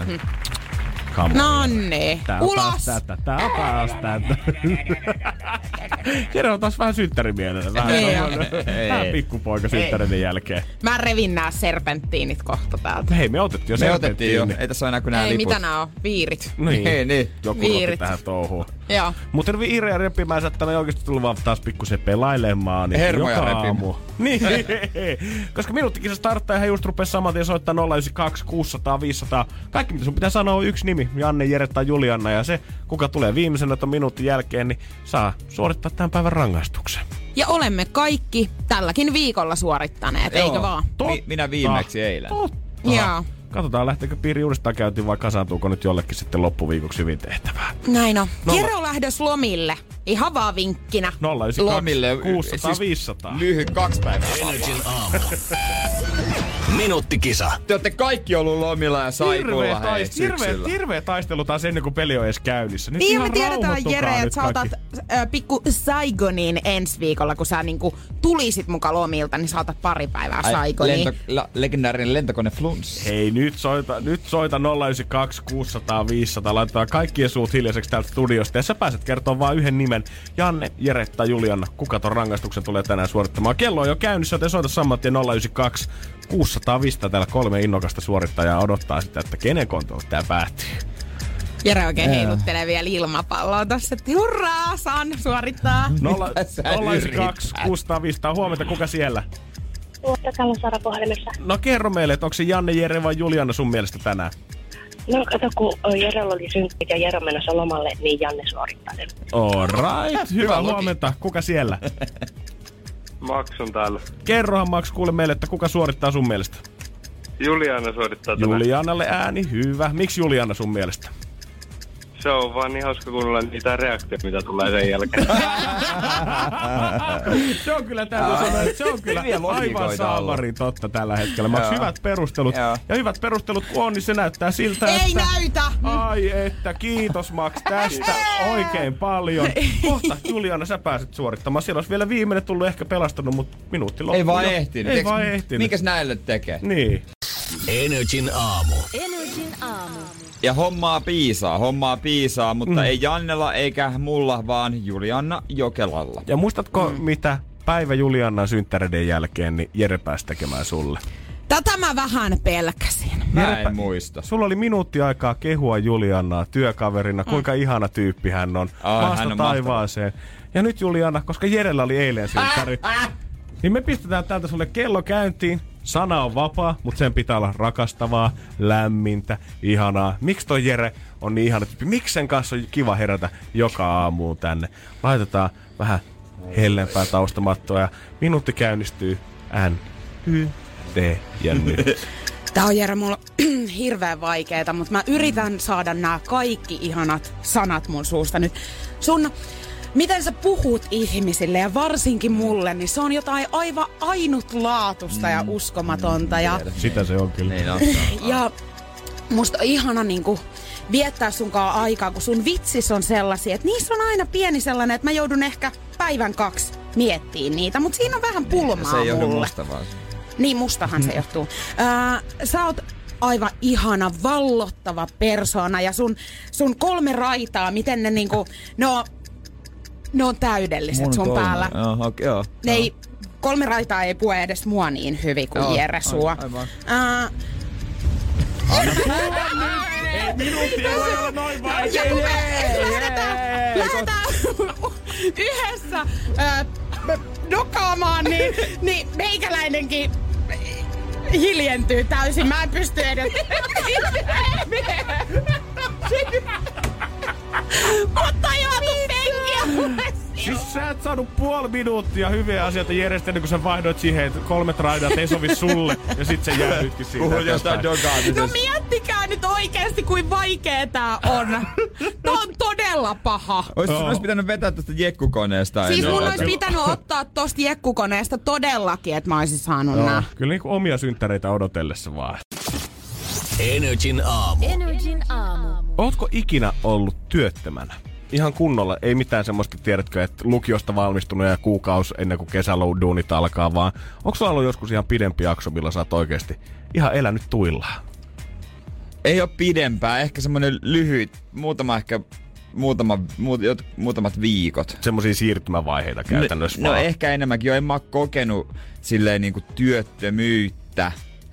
[SPEAKER 5] Come on.
[SPEAKER 9] Nonni,
[SPEAKER 5] Tää on taas
[SPEAKER 9] ulos!
[SPEAKER 5] tätä, tää on taas tätä. Jere on taas vähän synttärimielinen. Vähän,
[SPEAKER 9] Ei
[SPEAKER 5] tommonen- vähän pikkupoika synttäreiden jälkeen.
[SPEAKER 9] Mä revin nää serpenttiinit kohta täältä.
[SPEAKER 5] Hei, me otettiin jo
[SPEAKER 4] Me otettiin jo. Ei tässä ole enää kuin nää
[SPEAKER 9] Ei,
[SPEAKER 4] liput.
[SPEAKER 9] mitä nää on? Viirit.
[SPEAKER 5] Niin,
[SPEAKER 4] Niin, niin.
[SPEAKER 5] Joku
[SPEAKER 9] Viirit.
[SPEAKER 5] tähän touhuun.
[SPEAKER 9] Joo.
[SPEAKER 5] Mutta Iire repimään, että ne oikeasti tullut vaan taas pikkusen pelailemaan. Niin
[SPEAKER 4] Hermoja
[SPEAKER 5] joka
[SPEAKER 4] repimään.
[SPEAKER 5] aamu. Niin, koska minuuttikisa starttaa ihan just rupes saman tien soittaa 092 600 500. Kaikki mitä sun pitää sanoa on yksi nimi, Janne, Jere tai Julianna. Ja se, kuka tulee viimeisenä ton minuutin jälkeen, niin saa suorittaa tämän päivän rangaistuksen.
[SPEAKER 9] Ja olemme kaikki tälläkin viikolla suorittaneet,
[SPEAKER 4] Joo.
[SPEAKER 9] eikö vaan?
[SPEAKER 4] Mi- minä viimeksi eilen.
[SPEAKER 5] Totta.
[SPEAKER 9] Joo.
[SPEAKER 5] Katsotaan lähteekö piiri uudestaan käyntiin vai kasaantuuko nyt jollekin sitten loppuviikoksi hyvin tehtävää.
[SPEAKER 9] Näin on. Jere on lähdös lomille. Ihan vaan vinkkinä.
[SPEAKER 5] 092
[SPEAKER 4] Lomille
[SPEAKER 5] 600
[SPEAKER 4] siis
[SPEAKER 5] 500.
[SPEAKER 4] Lyhyt kaksi päivää.
[SPEAKER 3] Energin aamu. Minuuttikisa.
[SPEAKER 4] Te olette kaikki ollut lomilla ja
[SPEAKER 5] Hirveä,
[SPEAKER 4] saikulla hei
[SPEAKER 5] taist, hirveä, hirveä taistelu taas ennen kuin peli on edes käynnissä. Nyt
[SPEAKER 9] Niin me tiedetään Jere, että sä otat äh, pikku Saigoniin ensi viikolla, kun sä niinku tulisit mukaan lomilta, niin sä otat pari päivää
[SPEAKER 4] Ai,
[SPEAKER 9] Saigoniin.
[SPEAKER 4] lento, la, legendaarinen lentokone Flunss.
[SPEAKER 5] Hei, nyt soita, nyt soita 092 600 500. Laitetaan kaikkien suut hiljaiseksi täältä studiosta. Ja sä pääset kertoa vain yhden nimen. Janne, Jere tai Juliana. Kuka ton rangaistuksen tulee tänään suorittamaan? Kello on jo käynnissä, joten soita saman tien 092 600 500. Täällä kolme innokasta suorittajaa odottaa sitä, että kenen kontolla tää päättyy.
[SPEAKER 9] Jere oikein heiluttelee vielä ilmapalloa tossa, että hurraa, saan suorittaa.
[SPEAKER 5] Nolla-
[SPEAKER 4] Mitä sä
[SPEAKER 5] 092
[SPEAKER 4] yrität?
[SPEAKER 5] 600 500. Huomenta, kuka siellä?
[SPEAKER 6] Tuottakaa Sara puhelimessa.
[SPEAKER 5] No kerro meille, että onko se Janne, Jere vai Juliana sun mielestä tänään?
[SPEAKER 6] No kato, kun Jerellä oli synkkit ja Jero menossa lomalle, niin Janne suorittaa sen.
[SPEAKER 5] All right, hyvää
[SPEAKER 4] Hyvä logi.
[SPEAKER 5] huomenta. Kuka siellä?
[SPEAKER 10] Maksun täällä.
[SPEAKER 5] Kerrohan Max kuule meille, että kuka suorittaa sun mielestä?
[SPEAKER 10] Juliana suorittaa tänään.
[SPEAKER 5] Julianalle ääni, hyvä. Miksi Juliana sun mielestä?
[SPEAKER 10] Se on vaan niin hauska kuunnella niitä reaktioita, mitä tulee sen jälkeen.
[SPEAKER 5] se on kyllä täytyy sanoa, että se on kyllä aivan saamari totta tällä hetkellä. Mä hyvät perustelut.
[SPEAKER 4] Joo.
[SPEAKER 5] Ja hyvät perustelut kun on, niin se näyttää siltä,
[SPEAKER 9] Ei
[SPEAKER 5] että...
[SPEAKER 9] näytä!
[SPEAKER 5] Ai että, kiitos Max tästä oikein paljon. Kohta Juliana, sä pääset suorittamaan. Siellä olisi vielä viimeinen tullut ehkä pelastanut, mutta minuutti loppui.
[SPEAKER 4] Ei vaan
[SPEAKER 5] jo.
[SPEAKER 4] ehtinyt.
[SPEAKER 5] Ei vaan ehtinyt.
[SPEAKER 4] Mikäs näille tekee?
[SPEAKER 5] Niin.
[SPEAKER 3] Energin aamu.
[SPEAKER 1] Energin aamu.
[SPEAKER 4] Ja hommaa piisaa, hommaa piisaa, mutta mm. ei Jannella eikä mulla, vaan Julianna Jokelalla.
[SPEAKER 5] Ja muistatko, mm. mitä päivä Juliannan synttäreiden jälkeen, niin Jere pääsi tekemään sulle?
[SPEAKER 9] Tätä mä vähän pelkäsin.
[SPEAKER 4] Mä
[SPEAKER 5] Jerepä-
[SPEAKER 4] en muista.
[SPEAKER 5] Sulla oli minuutti aikaa kehua Juliannaa työkaverina, kuinka ihana tyyppi hän on.
[SPEAKER 4] Ai,
[SPEAKER 5] Maasta
[SPEAKER 4] hän on
[SPEAKER 5] taivaaseen. Ja nyt Juliana, koska Jerellä oli eilen synttäri, niin me pistetään täältä sulle kello käyntiin. Sana on vapaa, mutta sen pitää olla rakastavaa, lämmintä, ihanaa. Miksi toi Jere on niin ihana tyyppi? Miksi sen kanssa on kiva herätä joka aamu tänne? Laitetaan vähän hellempää taustamattoa ja minuutti käynnistyy N, Y, T ja nyt.
[SPEAKER 9] Tää on Jere mulla hirveän vaikeeta, mutta mä yritän saada nämä kaikki ihanat sanat mun suusta nyt. Sun, miten sä puhut ihmisille ja varsinkin mulle, niin se on jotain aivan ainutlaatusta ja uskomatonta. Ja,
[SPEAKER 5] Sitä se on kyllä.
[SPEAKER 4] Niin on.
[SPEAKER 9] ja musta on ihana niinku viettää sunkaan aikaa, kun sun vitsis on sellaisia, että niissä on aina pieni sellainen, että mä joudun ehkä päivän kaksi miettiin niitä, mutta siinä on vähän pulmaa
[SPEAKER 4] Se ei johdu
[SPEAKER 9] mulle.
[SPEAKER 4] musta vaan.
[SPEAKER 9] Niin, mustahan se johtuu. Öö, sä oot aivan ihana, vallottava persona ja sun, sun kolme raitaa, miten ne niinku, ne on, ne on täydelliset
[SPEAKER 4] Mun
[SPEAKER 9] sun
[SPEAKER 4] kolme.
[SPEAKER 9] päällä.
[SPEAKER 4] Joo, okei, joo.
[SPEAKER 9] Ne ei, kolme raitaa ei pue edes mua niin hyvin kuin
[SPEAKER 4] Joo,
[SPEAKER 9] Jere sua.
[SPEAKER 4] aivan, aivan.
[SPEAKER 5] Minuutti ei voi olla noin vaikea.
[SPEAKER 9] ja kun me lähdetään, lähdetään yhdessä öö, dokaamaan, niin, niin meikäläinenkin hiljentyy täysin. Mä en pysty edes... Mutta joutun penkiä
[SPEAKER 5] Siis sä et saanut puoli minuuttia hyviä asioita Jerestä ennen kuin sä vaihdoit siihen, että kolmet raidat ei sovi sulle. Ja sit se jäädytkin siitä.
[SPEAKER 4] Puhun jostain
[SPEAKER 5] eteenpäin.
[SPEAKER 4] dogaamisesta.
[SPEAKER 9] No miettikää nyt oikeesti, kuin vaikea tää on. Tää on todella paha.
[SPEAKER 4] Ois,
[SPEAKER 5] Joo.
[SPEAKER 4] sun olisi pitänyt vetää tästä jekkukoneesta.
[SPEAKER 9] Siis
[SPEAKER 4] ennen
[SPEAKER 9] mun olisi pitänyt ottaa tosta jekkukoneesta todellakin, että mä olisin saanut
[SPEAKER 5] Joo,
[SPEAKER 9] nää.
[SPEAKER 5] kyllä niinku omia synttäreitä odotellessa vaan.
[SPEAKER 3] Energin aamu.
[SPEAKER 1] Energin aamu.
[SPEAKER 5] Ootko ikinä ollut työttömänä? Ihan kunnolla, ei mitään semmoista, tiedätkö, että lukiosta valmistunut ja kuukaus ennen kuin kesäduunit alkaa, vaan onko sulla ollut joskus ihan pidempi jakso, millä sä oot oikeasti ihan elänyt tuillaan?
[SPEAKER 4] Ei ole pidempää, ehkä semmonen lyhyt, muutama ehkä, muutama, muut, jot, muutamat viikot.
[SPEAKER 5] Semmoisia siirtymävaiheita käytännössä
[SPEAKER 4] No, no ehkä enemmänkin jo. En mä kokenut silleen niinku työttömyyttä.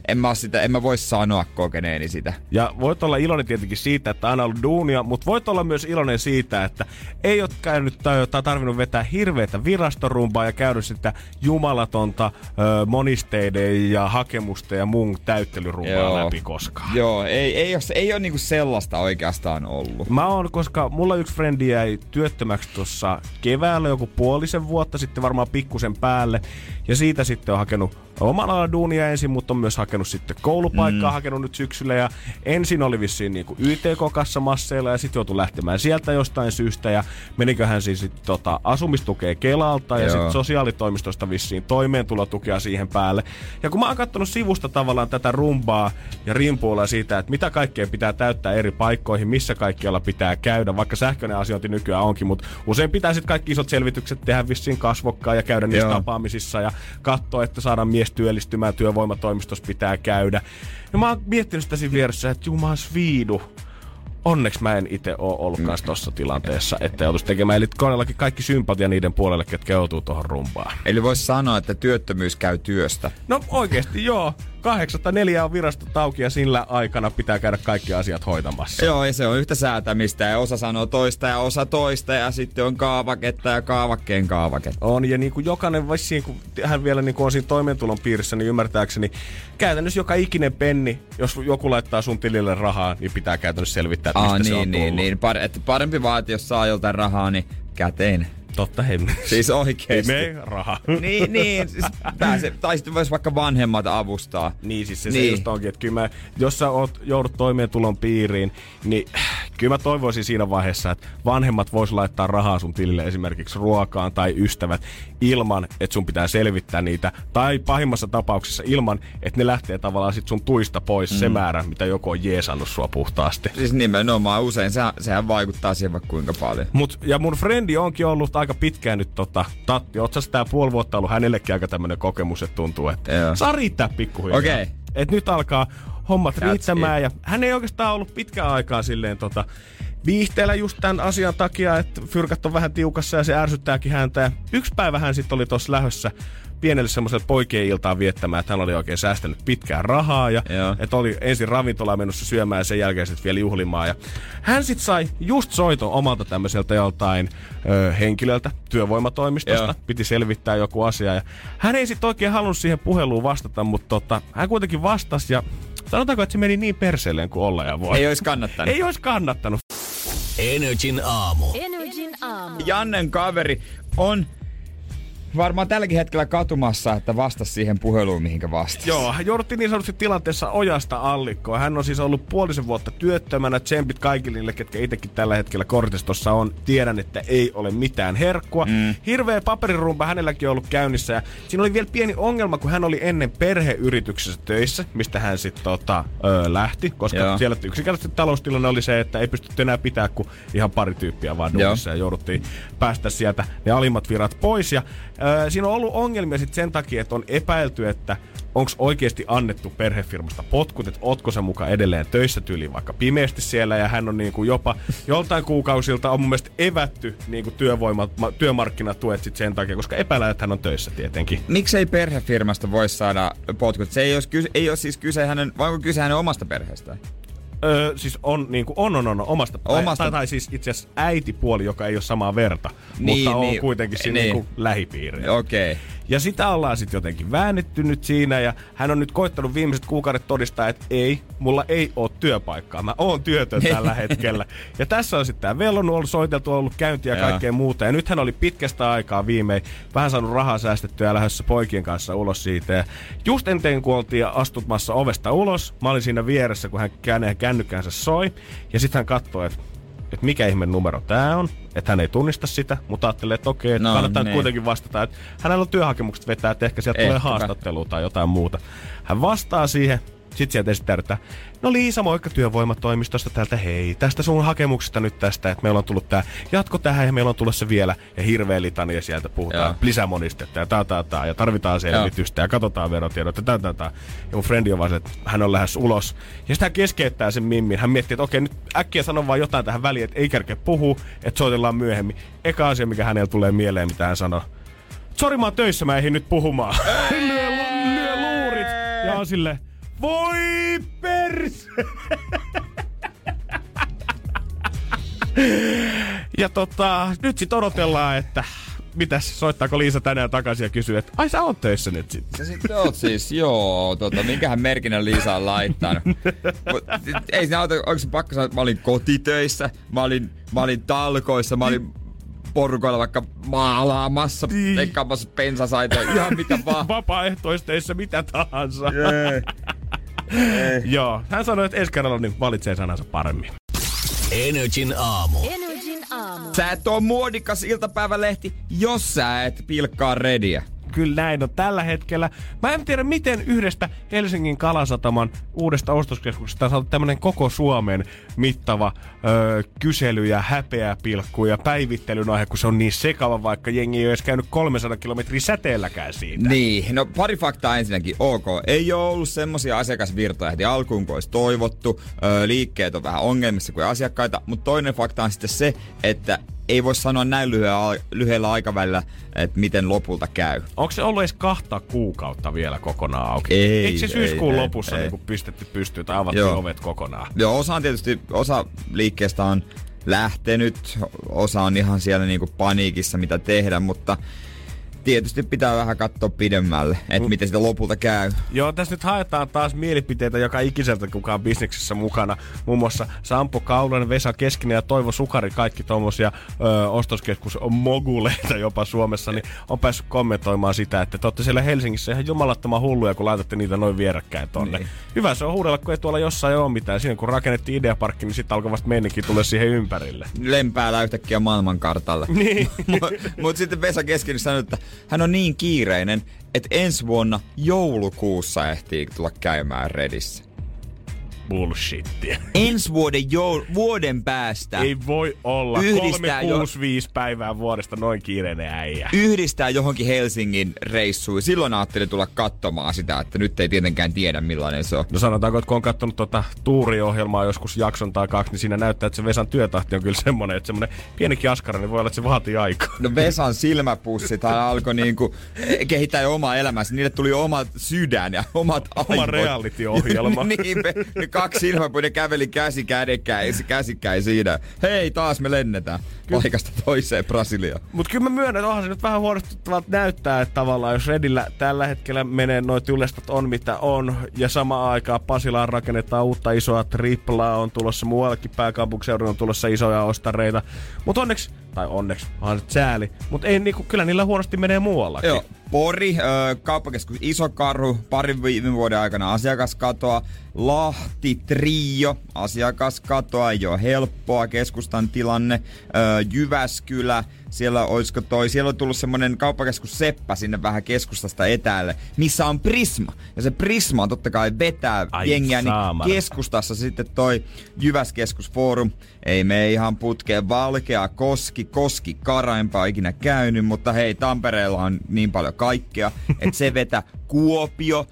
[SPEAKER 4] En mä, sitä, en mä voi sanoa kokeneeni sitä.
[SPEAKER 5] Ja voit olla iloinen tietenkin siitä, että aina ollut duunia, mutta voit olla myös iloinen siitä, että ei ole käynyt tai, tai tarvinnut vetää hirveätä virastorumpaa ja käydä sitä jumalatonta ö, monisteiden ja hakemusten ja muun täyttelyrumpaa
[SPEAKER 4] Joo.
[SPEAKER 5] läpi koskaan.
[SPEAKER 4] Joo, ei, ei, ole, ei ole niinku sellaista oikeastaan ollut.
[SPEAKER 5] Mä oon, koska mulla yksi frendi jäi työttömäksi tuossa keväällä joku puolisen vuotta sitten varmaan pikkusen päälle. Ja siitä sitten on hakenut omalla duunia ensin, mutta on myös hakenut sitten koulupaikkaa, mm. hakenut nyt syksyllä. Ja ensin oli vissiin niinku YTK-kassa masseilla ja sitten joutui lähtemään sieltä jostain syystä. Ja meniköhän siis sit tota asumistukea Kelalta ja sitten sosiaalitoimistosta vissiin toimeentulotukea siihen päälle. Ja kun mä oon katsonut sivusta tavallaan tätä rumbaa ja rimpuilla siitä, että mitä kaikkea pitää täyttää eri paikkoihin, missä kaikkialla pitää käydä, vaikka sähköinen asiointi nykyään onkin, mutta usein pitää sitten kaikki isot selvitykset tehdä vissiin kasvokkaan ja käydä niissä
[SPEAKER 4] Joo.
[SPEAKER 5] tapaamisissa ja katsoa, että saadaan mies työllistymään, työvoimatoimistossa pitää käydä. Ja mä oon miettinyt sitä siinä vieressä, että jumas viidu. Onneksi mä en itse oo ollut kanssa tossa tilanteessa, että joutuisi tekemään. Eli todellakin kaikki sympatia niiden puolelle, ketkä joutuu tuohon rumbaan.
[SPEAKER 4] Eli voisi sanoa, että työttömyys käy työstä.
[SPEAKER 5] No oikeesti joo. Kahdeksasta neljää on virastot auki ja sillä aikana pitää käydä kaikki asiat hoitamassa.
[SPEAKER 4] Joo, ja se on yhtä säätämistä ja osa sanoo toista ja osa toista ja sitten on kaavaketta ja kaavakkeen kaavaketta.
[SPEAKER 5] On, ja niin kuin jokainen, vissiin, kun hän vielä niin kuin on siinä toimeentulon piirissä, niin ymmärtääkseni käytännössä joka ikinen penni, jos joku laittaa sun tilille rahaa, niin pitää käytännössä selvittää, että mistä
[SPEAKER 4] Aa,
[SPEAKER 5] se on
[SPEAKER 4] niin, niin,
[SPEAKER 5] tullut.
[SPEAKER 4] niin. Par- että parempi vaan, että jos saa joltain rahaa, niin käteen.
[SPEAKER 5] Totta hemmin.
[SPEAKER 4] Siis oikeesti.
[SPEAKER 5] Me raha.
[SPEAKER 4] niin, niin. Siis pääse, tai sitten vois vaikka vanhemmat avustaa.
[SPEAKER 5] Niin, siis se. Niin. se just onkin, että kyllä mä, jos sä oot, joudut toimeentulon piiriin, niin kyllä mä toivoisin siinä vaiheessa, että vanhemmat vois laittaa rahaa sun tilille esimerkiksi ruokaan tai ystävät ilman, että sun pitää selvittää niitä. Tai pahimmassa tapauksessa ilman, että ne lähtee tavallaan sit sun tuista pois mm. se määrä, mitä joku on jeesannut sua puhtaasti.
[SPEAKER 4] Siis nimenomaan usein, sehän, sehän vaikuttaa siihen vaikka kuinka paljon.
[SPEAKER 5] Mut, ja mun frendi onkin ollut aika pitkään nyt tota, Tatti. Oot sä tää puoli vuotta ollut hänellekin aika tämmönen kokemus, että tuntuu, että
[SPEAKER 4] Joo.
[SPEAKER 5] saa riittää pikkuhiljaa.
[SPEAKER 4] Okei.
[SPEAKER 5] Et nyt alkaa hommat
[SPEAKER 4] That's
[SPEAKER 5] riittämään ja hän ei oikeastaan ollut pitkään aikaa silleen tota, viihteellä just tämän asian takia, että fyrkat on vähän tiukassa ja se ärsyttääkin häntä. Ja yksi päivä hän sitten oli tuossa lähössä pienelle semmoiselle poikien iltaan viettämään, että hän oli oikein säästänyt pitkään rahaa ja
[SPEAKER 4] Joo.
[SPEAKER 5] että oli ensin ravintolaan menossa syömään ja sen jälkeen sitten vielä juhlimaan. Ja hän sitten sai just soiton omalta tämmöiseltä joltain ö, henkilöltä työvoimatoimistosta.
[SPEAKER 4] Joo.
[SPEAKER 5] Piti selvittää joku asia ja hän ei sitten oikein halunnut siihen puheluun vastata, mutta tota, hän kuitenkin vastasi ja sanotaanko, että se meni niin perseelleen kuin olla ja voi.
[SPEAKER 4] Ei olisi kannattanut.
[SPEAKER 5] Ei olisi kannattanut.
[SPEAKER 3] Energin aamu.
[SPEAKER 8] Energin aamu.
[SPEAKER 4] Jannen kaveri on varmaan tälläkin hetkellä katumassa, että vastasi siihen puheluun, mihinkä vastasi.
[SPEAKER 5] Joo, hän jouduttiin niin sanotusti tilanteessa ojasta allikkoon. Hän on siis ollut puolisen vuotta työttömänä. Tsempit kaikille niille, ketkä itsekin tällä hetkellä kortistossa on. Tiedän, että ei ole mitään herkkua. Mm. Hirveä paperirumpa hänelläkin on ollut käynnissä. Ja siinä oli vielä pieni ongelma, kun hän oli ennen perheyrityksessä töissä, mistä hän sitten tota, öö, lähti. Koska.
[SPEAKER 4] Joo.
[SPEAKER 5] siellä yksinkertaisesti taloustilanne oli se, että ei pystytty enää pitää kuin ihan pari tyyppiä vaan duunissa. Ja jouduttiin päästä sieltä ne alimmat virat pois. Ja siinä on ollut ongelmia sitten sen takia, että on epäilty, että onko oikeasti annettu perhefirmasta potkut, että ootko sä mukaan edelleen töissä tyyliin vaikka pimeästi siellä ja hän on niin kuin jopa joltain kuukausilta on mun mielestä evätty niin kuin työvoima, ma- työmarkkinatuet sit sen takia, koska epäillään, että hän on töissä tietenkin.
[SPEAKER 4] Miksei perhefirmasta voi saada potkut? Se ei ole, ei ole siis kyse hänen, onko kyse hänen omasta perheestään?
[SPEAKER 5] Öö, siis on, niin kuin, on, on, on, omasta,
[SPEAKER 4] Omasta-
[SPEAKER 5] Tai, tai, siis itse asiassa äitipuoli, joka ei ole samaa verta,
[SPEAKER 4] Niin,
[SPEAKER 5] mutta on
[SPEAKER 4] niin.
[SPEAKER 5] kuitenkin siinä
[SPEAKER 4] Niin.
[SPEAKER 5] niin. kuin lähipiiriä.
[SPEAKER 4] Okei. Okay.
[SPEAKER 5] Ja sitä ollaan sitten jotenkin väännetty nyt siinä ja hän on nyt koittanut viimeiset kuukaudet todistaa, että ei, mulla ei ole työpaikkaa. Mä oon työtön tällä hetkellä. Ja tässä on sitten tää vellonut ollut soiteltu, ollut käyntiä ja kaikkea muuta. Ja nyt hän oli pitkästä aikaa viimein vähän saanut rahaa säästettyä ja lähdössä poikien kanssa ulos siitä. Ja just ennen kuin oltiin astutmassa ovesta ulos, mä olin siinä vieressä, kun hän kään- kännykkänsä soi. Ja sitten hän katsoi, että että mikä ihme numero tää on, että hän ei tunnista sitä, mutta ajattelee, että okei, että
[SPEAKER 4] No,
[SPEAKER 5] kannattaa
[SPEAKER 4] niin.
[SPEAKER 5] kuitenkin vastata, että hänellä on työhakemukset vetää, että ehkä sieltä tulee
[SPEAKER 4] Ehkäpä.
[SPEAKER 5] haastattelua tai jotain muuta. Hän vastaa siihen, sitten sieltä esittää, että no Liisa, moikka työvoimatoimistosta täältä, hei, tästä sun hakemuksesta nyt tästä, että meillä on tullut tää jatko tähän ja meillä on tulossa vielä ja hirveä litania sieltä puhutaan
[SPEAKER 4] Joo.
[SPEAKER 5] lisämonistetta ja tää, tää, tää, ja tarvitaan selvitystä ja katsotaan verotiedot ja tää, tää, tää. Ja mun frendi on vaan se, että hän on lähes ulos. Ja sitten hän keskeyttää sen mimmin. Hän miettii, että okei, nyt äkkiä sanon vaan jotain tähän väliin, että ei kerkeä puhua, että soitellaan myöhemmin. Eka asia, mikä hänellä tulee mieleen, mitä hän sanoo. Sori, mä oon töissä, mä eihin nyt puhumaan. lyö luurit ja on silleen, voi pers... ja tota, nyt sit odotellaan, että mitäs, soittaako Liisa tänään takaisin ja kysyy, että ai sä oot töissä nyt sit.
[SPEAKER 4] Sä sitten oot siis, joo, tota, minkähän merkinnän Liisa on laittanut. Mut, ei siinä auta, onko se pakko sanoa, että mä olin kotitöissä, mä olin, mä olin talkoissa, mä olin porukoilla vaikka maalaamassa,
[SPEAKER 5] Niin.
[SPEAKER 4] leikkaamassa pensasaita, ihan mitä vaan.
[SPEAKER 5] Vapaaehtoisteissä mitä tahansa. Joo, hän sanoi, että ensi kerralla niin valitsee sanansa paremmin.
[SPEAKER 3] Energin aamu.
[SPEAKER 8] Energin aamu.
[SPEAKER 4] Sä et oo muodikas iltapäivälehti, jos sä et pilkkaa rediä.
[SPEAKER 5] Kyllä näin on tällä hetkellä. Mä en tiedä, miten yhdestä Helsingin Kalasataman uudesta ostoskeskuksesta on saatu tämmönen koko Suomen mittava öö, kysely ja häpeäpilkku ja päivittelyn aihe, kun se on niin sekava, vaikka jengi ei ole edes käynyt 300 kilometrin säteelläkään siitä.
[SPEAKER 4] Niin, no pari faktaa ensinnäkin. Ok, ei ole ollut semmosia asiakasvirtoja heti alkuun kuin olisi toivottu. Öö, liikkeet on vähän ongelmissa kuin asiakkaita, mutta toinen fakta on sitten se, että ei voi sanoa näin lyhyellä, lyhyellä aikavälillä, että miten lopulta käy.
[SPEAKER 5] Onko se ollut edes kahta kuukautta vielä kokonaan auki?
[SPEAKER 4] Ei,
[SPEAKER 5] Eikö se syyskuun
[SPEAKER 4] ei,
[SPEAKER 5] lopussa
[SPEAKER 4] ei.
[SPEAKER 5] Niin kuin pistetty pystyyn tai avattiin
[SPEAKER 4] Joo.
[SPEAKER 5] ovet kokonaan?
[SPEAKER 4] Joo, osa on tietysti, osa liikkeestä on lähtenyt, osa on ihan siellä niinku paniikissa, mitä tehdä, mutta tietysti pitää vähän katsoa pidemmälle, että
[SPEAKER 5] Mm.
[SPEAKER 4] miten sitä lopulta käy.
[SPEAKER 5] Joo, tässä nyt haetaan taas mielipiteitä joka ikiseltä, kuka on bisneksessä mukana. Muun muassa Sampo Kaulainen, Vesa Keskinen ja Toivo Sukari, kaikki tommosia ö, ostoskeskus moguleita jopa Suomessa, niin on päässyt kommentoimaan sitä, että te olette siellä Helsingissä ihan jumalattoman hulluja, kun laitatte niitä noin vierekkäin tonne. Niin. Hyvä se on huudella, kun ei tuolla jossain ole mitään. Siinä kun rakennettiin ideaparkki, niin sitten alkoi vasta meininki tulla siihen ympärille.
[SPEAKER 4] Lempäällä yhtäkkiä maailmankartalle.
[SPEAKER 5] Niin.
[SPEAKER 4] Mutta mut sitten Vesa Keskinen sanoi, että hän on niin kiireinen, että ensi vuonna joulukuussa ehtii tulla käymään Redissä.
[SPEAKER 5] Bullshittia.
[SPEAKER 4] Ensi vuoden, joul- vuoden päästä
[SPEAKER 5] Ei voi olla.
[SPEAKER 4] Yhdistää jo-
[SPEAKER 5] 365 päivää vuodesta noin kiireinen äijä.
[SPEAKER 4] yhdistää johonkin Helsingin reissuun. Silloin ajattelin tulla katsomaan sitä, että nyt ei tietenkään tiedä millainen se on.
[SPEAKER 5] No sanotaanko, että kun on katsonut tuota tuuriohjelmaa joskus jakson tai kaksi, niin siinä näyttää, että se Vesan työtahti on kyllä semmonen, että semmonen pienikin askara, niin voi olla, että se vaatii aikaa.
[SPEAKER 4] No Vesan silmäpussit alkoi niinku kehittää jo omaa elämänsä. Niille tuli oma sydän ja omat aivot.
[SPEAKER 5] Oma reality-ohjelma.
[SPEAKER 4] niin, me, kaksi silmäpuun, ne käveli käsi kädekkäin, käsikkäin siinä. Hei, taas me lennetään paikasta toiseen Brasiliaan.
[SPEAKER 5] Mutta kyllä mä myönnän, että onhan se nyt vähän huolestuttavalta näyttää, että tavallaan jos Redillä tällä hetkellä menee noin tylestot on mitä on, ja samaan aikaan Pasilaan rakennetaan uutta isoa triplaa, on tulossa muuallekin pääkaupunkiseudun on tulossa isoja ostareita. Mutta onneksi, tai onneksi, onhan se sääli, mutta ei niinku, kyllä niillä huonosti menee muuallakin.
[SPEAKER 4] Joo, Pori, ö, kauppakeskus Iso Karhu, parin viime vuoden aikana asiakaskatoa. Lahti, Trio, asiakaskatoa, ei ole helppoa, keskustan tilanne. Jyväskylä, siellä olisiko toi, siellä on tullut semmonen kauppakeskus Seppä sinne vähän keskustasta etäälle, missä on Prisma. Ja se Prisma on totta kai vetää
[SPEAKER 5] Ai
[SPEAKER 4] jengiä, niin
[SPEAKER 5] saamari.
[SPEAKER 4] keskustassa sitten toi Jyväskeskus Forum. Ei me ihan putkeen Valkea, Koski, Koski Karainpaa ikinä käynyt, mutta hei, Tampereella on niin paljon kaikkea, että se vetä Kuopio,